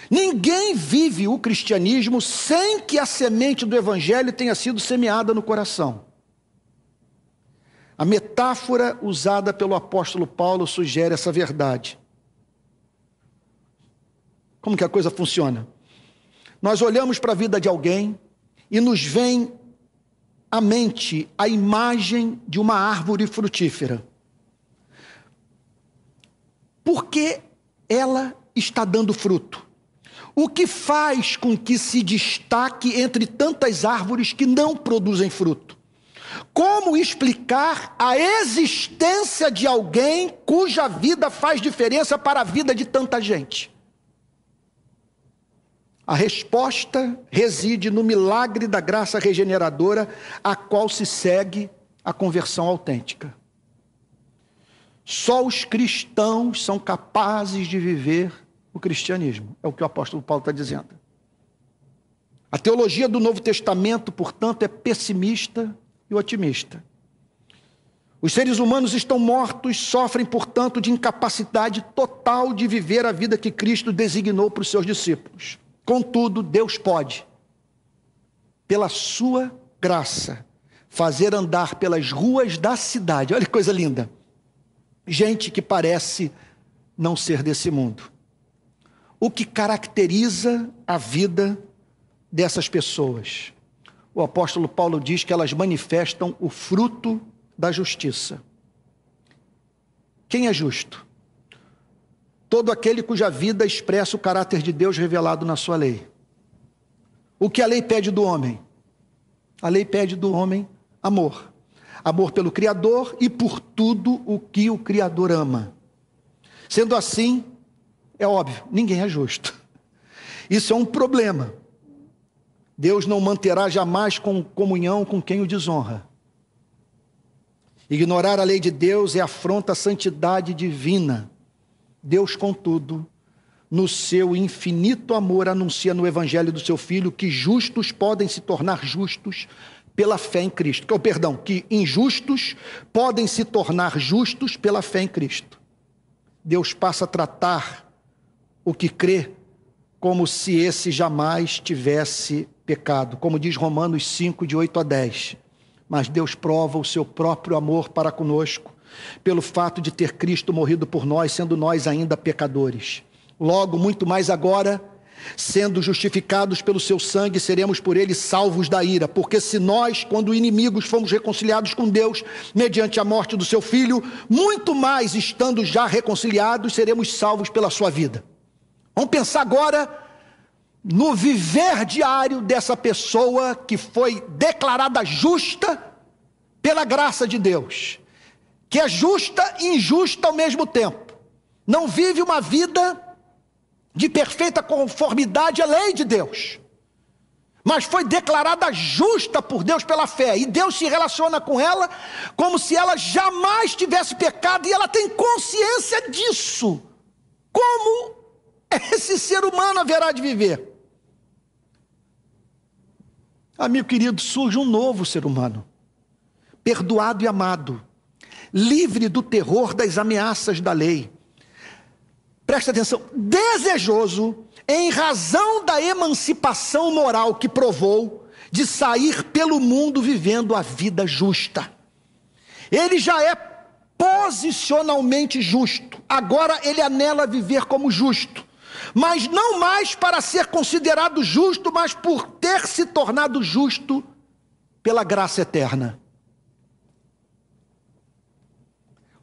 Ninguém vive o cristianismo sem que a semente do evangelho tenha sido semeada no coração. A metáfora usada pelo apóstolo Paulo sugere essa verdade. Como que a coisa funciona? Nós olhamos para a vida de alguém e nos vem à mente a imagem de uma árvore frutífera. Por que ela está dando fruto? O que faz com que se destaque entre tantas árvores que não produzem fruto? Como explicar a existência de alguém cuja vida faz diferença para a vida de tanta gente? A resposta reside no milagre da graça regeneradora, a qual se segue a conversão autêntica. Só os cristãos são capazes de viver o cristianismo, é o que o apóstolo Paulo está dizendo. A teologia do Novo Testamento, portanto, é pessimista e otimista. Os seres humanos estão mortos, sofrem, portanto, de incapacidade total de viver a vida que Cristo designou para os seus discípulos. Contudo, Deus pode, pela sua graça, fazer andar pelas ruas da cidade. Olha que coisa linda. Gente que parece não ser desse mundo. O que caracteriza a vida dessas pessoas? o apóstolo Paulo diz que elas manifestam o fruto da justiça. Quem é justo? Todo aquele cuja vida expressa o caráter de Deus revelado na sua lei. O que a lei pede do homem? A lei pede do homem amor. Amor pelo Criador e por tudo o que o Criador ama. Sendo assim, é óbvio, ninguém é justo. Isso é um problema. Deus não manterá jamais com comunhão com quem o desonra. Ignorar a lei de Deus é afronta à santidade divina. Deus, contudo, no seu infinito amor, anuncia no evangelho do seu filho que justos podem se tornar justos pela fé em Cristo. Que, perdão, que injustos podem se tornar justos pela fé em Cristo. Deus passa a tratar o que crê como se esse jamais tivesse pecado, como diz Romanos 5, de 8 a 10 mas Deus prova o seu próprio amor para conosco, pelo fato de ter Cristo morrido por nós, sendo nós ainda pecadores. Logo, muito mais agora, sendo justificados pelo seu sangue, seremos por ele salvos da ira, porque se nós, quando inimigos, fomos reconciliados com Deus mediante a morte do seu filho, muito mais estando já reconciliados, seremos salvos pela sua vida. Vamos pensar agora no viver diário dessa pessoa que foi declarada justa pela graça de Deus, que é justa e injusta ao mesmo tempo, não vive uma vida de perfeita conformidade à lei de Deus, mas foi declarada justa por Deus pela fé, e Deus se relaciona com ela como se ela jamais tivesse pecado, e ela tem consciência disso. Como esse ser humano haverá de viver? Amigo querido, surge um novo ser humano, perdoado e amado, livre do terror das ameaças da lei. Presta atenção, desejoso em razão da emancipação moral que provou de sair pelo mundo vivendo a vida justa. Ele já é posicionalmente justo, agora ele anela viver como justo mas não mais para ser considerado justo, mas por ter se tornado justo pela graça eterna.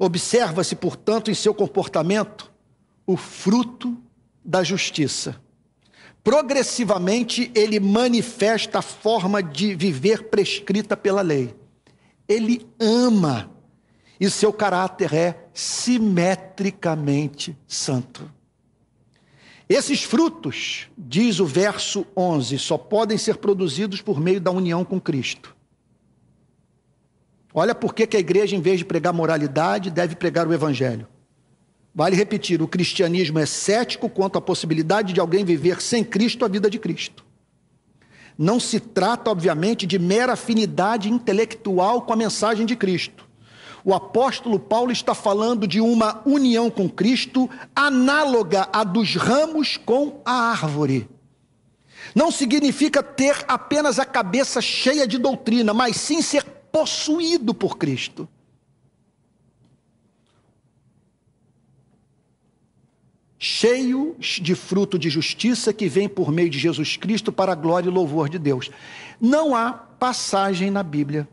Observa-se, portanto, em seu comportamento o fruto da justiça. Progressivamente, ele manifesta a forma de viver prescrita pela lei. Ele ama e seu caráter é simetricamente santo. Esses frutos, diz o verso 11, só podem ser produzidos por meio da união com Cristo. Olha por que a igreja, em vez de pregar moralidade, deve pregar o Evangelho. Vale repetir: o cristianismo é cético quanto à possibilidade de alguém viver sem Cristo a vida de Cristo. Não se trata, obviamente, de mera afinidade intelectual com a mensagem de Cristo o apóstolo Paulo está falando de uma união com Cristo análoga à dos ramos com a árvore. Não significa ter apenas a cabeça cheia de doutrina, mas sim ser possuído por Cristo. Cheio de fruto de justiça que vem por meio de Jesus Cristo para a glória e louvor de Deus. Não há passagem na Bíblia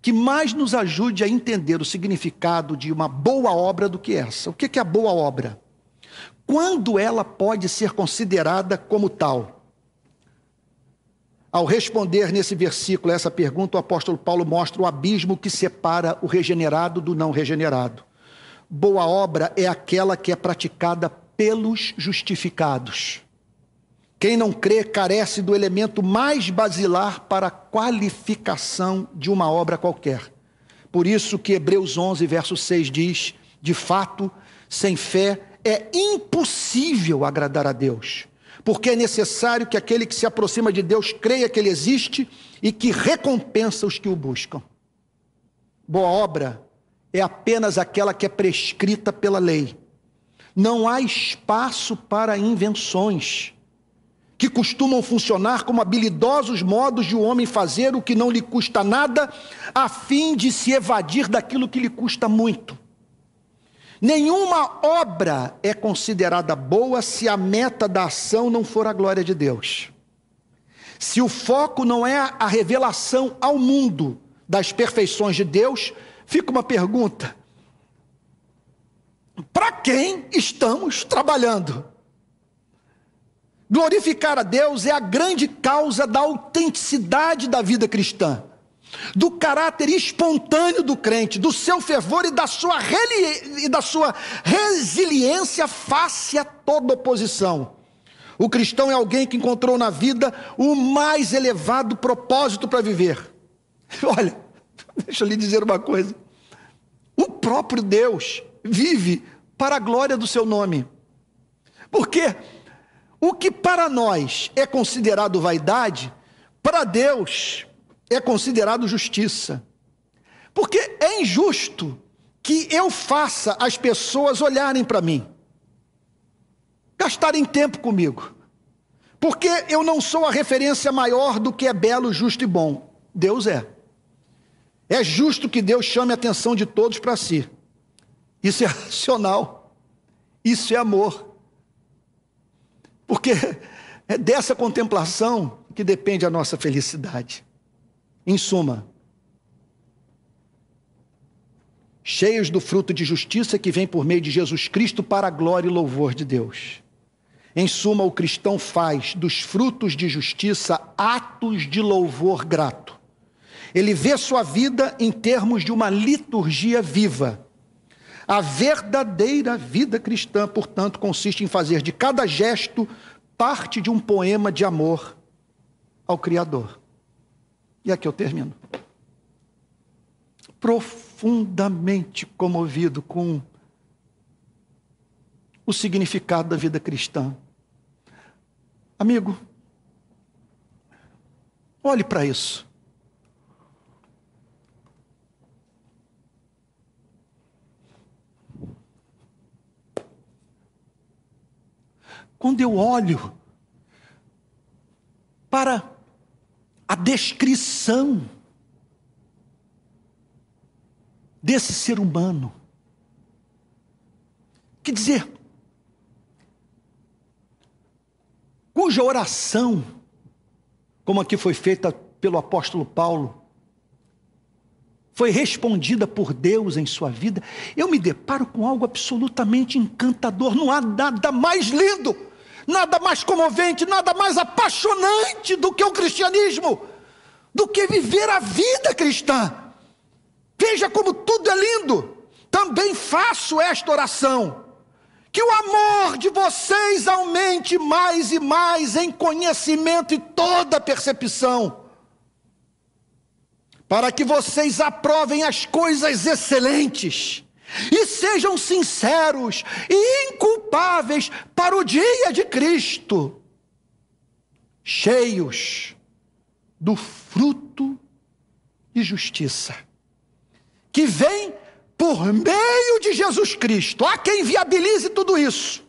que mais nos ajude a entender o significado de uma boa obra do que essa. O que é a boa obra? Quando ela pode ser considerada como tal? Ao responder nesse versículo essa pergunta, o apóstolo Paulo mostra o abismo que separa o regenerado do não regenerado. Boa obra é aquela que é praticada pelos justificados. Quem não crê carece do elemento mais basilar para a qualificação de uma obra qualquer. Por isso que Hebreus 11, verso 6 diz: de fato, sem fé é impossível agradar a Deus, porque é necessário que aquele que se aproxima de Deus creia que Ele existe e que recompensa os que o buscam. Boa obra é apenas aquela que é prescrita pela lei. Não há espaço para invenções que costumam funcionar como habilidosos modos de o um homem fazer o que não lhe custa nada, a fim de se evadir daquilo que lhe custa muito. Nenhuma obra é considerada boa se a meta da ação não for a glória de Deus. Se o foco não é a revelação ao mundo das perfeições de Deus, fica uma pergunta: para quem estamos trabalhando? Glorificar a Deus é a grande causa da autenticidade da vida cristã, do caráter espontâneo do crente, do seu fervor e da sua, e da sua resiliência face a toda oposição. O cristão é alguém que encontrou na vida o mais elevado propósito para viver. Olha, deixa eu lhe dizer uma coisa. O próprio Deus vive para a glória do seu nome. Porque o que para nós é considerado vaidade, para Deus é considerado justiça. Porque é injusto que eu faça as pessoas olharem para mim, gastarem tempo comigo, porque eu não sou a referência maior do que é belo, justo e bom. Deus é. É justo que Deus chame a atenção de todos para si. Isso é racional. Isso é amor. Porque é dessa contemplação que depende a nossa felicidade. Em suma, cheios do fruto de justiça que vem por meio de Jesus Cristo para a glória e louvor de Deus. Em suma, o cristão faz dos frutos de justiça atos de louvor grato. Ele vê sua vida em termos de uma liturgia viva. A verdadeira vida cristã, portanto, consiste em fazer de cada gesto parte de um poema de amor ao Criador. E aqui eu termino. Profundamente comovido com o significado da vida cristã. Amigo, olhe para isso. Quando eu olho para a descrição desse ser humano, quer dizer, cuja oração, como aqui foi feita pelo apóstolo Paulo, foi respondida por Deus em sua vida, eu me deparo com algo absolutamente encantador. Não há nada mais lindo nada mais comovente, nada mais apaixonante do que o cristianismo, do que viver a vida cristã. Veja como tudo é lindo. Também faço esta oração. Que o amor de vocês aumente mais e mais em conhecimento e toda percepção, para que vocês aprovem as coisas excelentes e sejam sinceros e inculpáveis para o dia de Cristo, cheios do fruto de justiça, que vem por meio de Jesus Cristo. Há quem viabilize tudo isso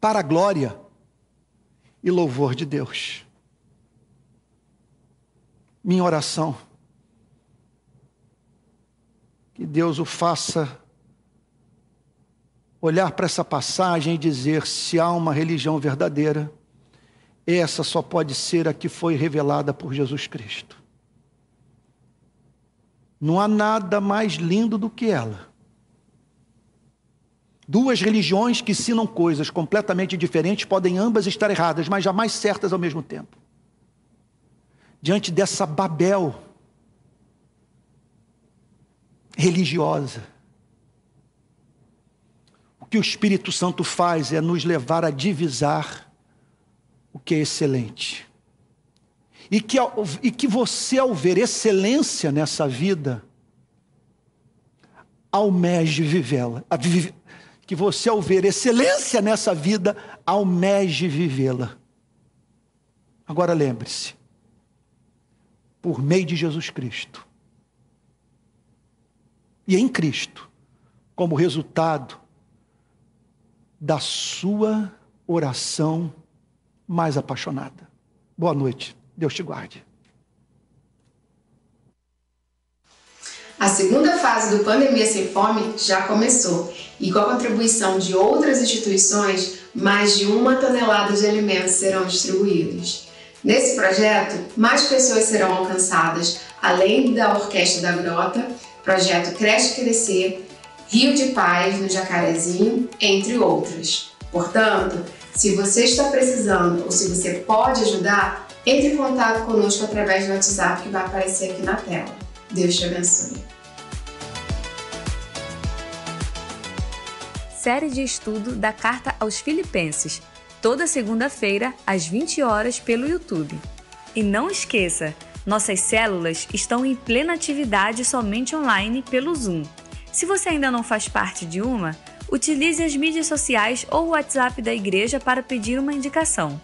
para a glória e louvor de Deus. Minha oração que Deus o faça olhar para essa passagem e dizer: se há uma religião verdadeira, essa só pode ser a que foi revelada por Jesus Cristo. Não há nada mais lindo do que ela. Duas religiões que ensinam coisas completamente diferentes podem ambas estar erradas, mas jamais certas ao mesmo tempo. Diante dessa Babel, religiosa. O que o Espírito Santo faz é nos levar a divisar o que é excelente. E que, e que você, ao ver excelência nessa vida, almeje vivê-la. Que você, ao ver excelência nessa vida, almeje vivê-la. Agora lembre-se, por meio de Jesus Cristo, e em Cristo, como resultado da sua oração mais apaixonada. Boa noite. Deus te guarde. A segunda fase do Pandemia Sem Fome já começou e com a contribuição de outras instituições, mais de uma tonelada de alimentos serão distribuídos. Nesse projeto, mais pessoas serão alcançadas, além da Orquestra da Grota, projeto Cresce Crescer, Rio de Paz, no Jacarezinho, entre outras. Portanto, se você está precisando ou se você pode ajudar, entre em contato conosco através do WhatsApp que vai aparecer aqui na tela. Deus te abençoe. Série de estudo da Carta aos Filipenses, toda segunda-feira às 20 horas pelo YouTube. E não esqueça, nossas células estão em plena atividade somente online pelo Zoom. Se você ainda não faz parte de uma, utilize as mídias sociais ou o WhatsApp da igreja para pedir uma indicação.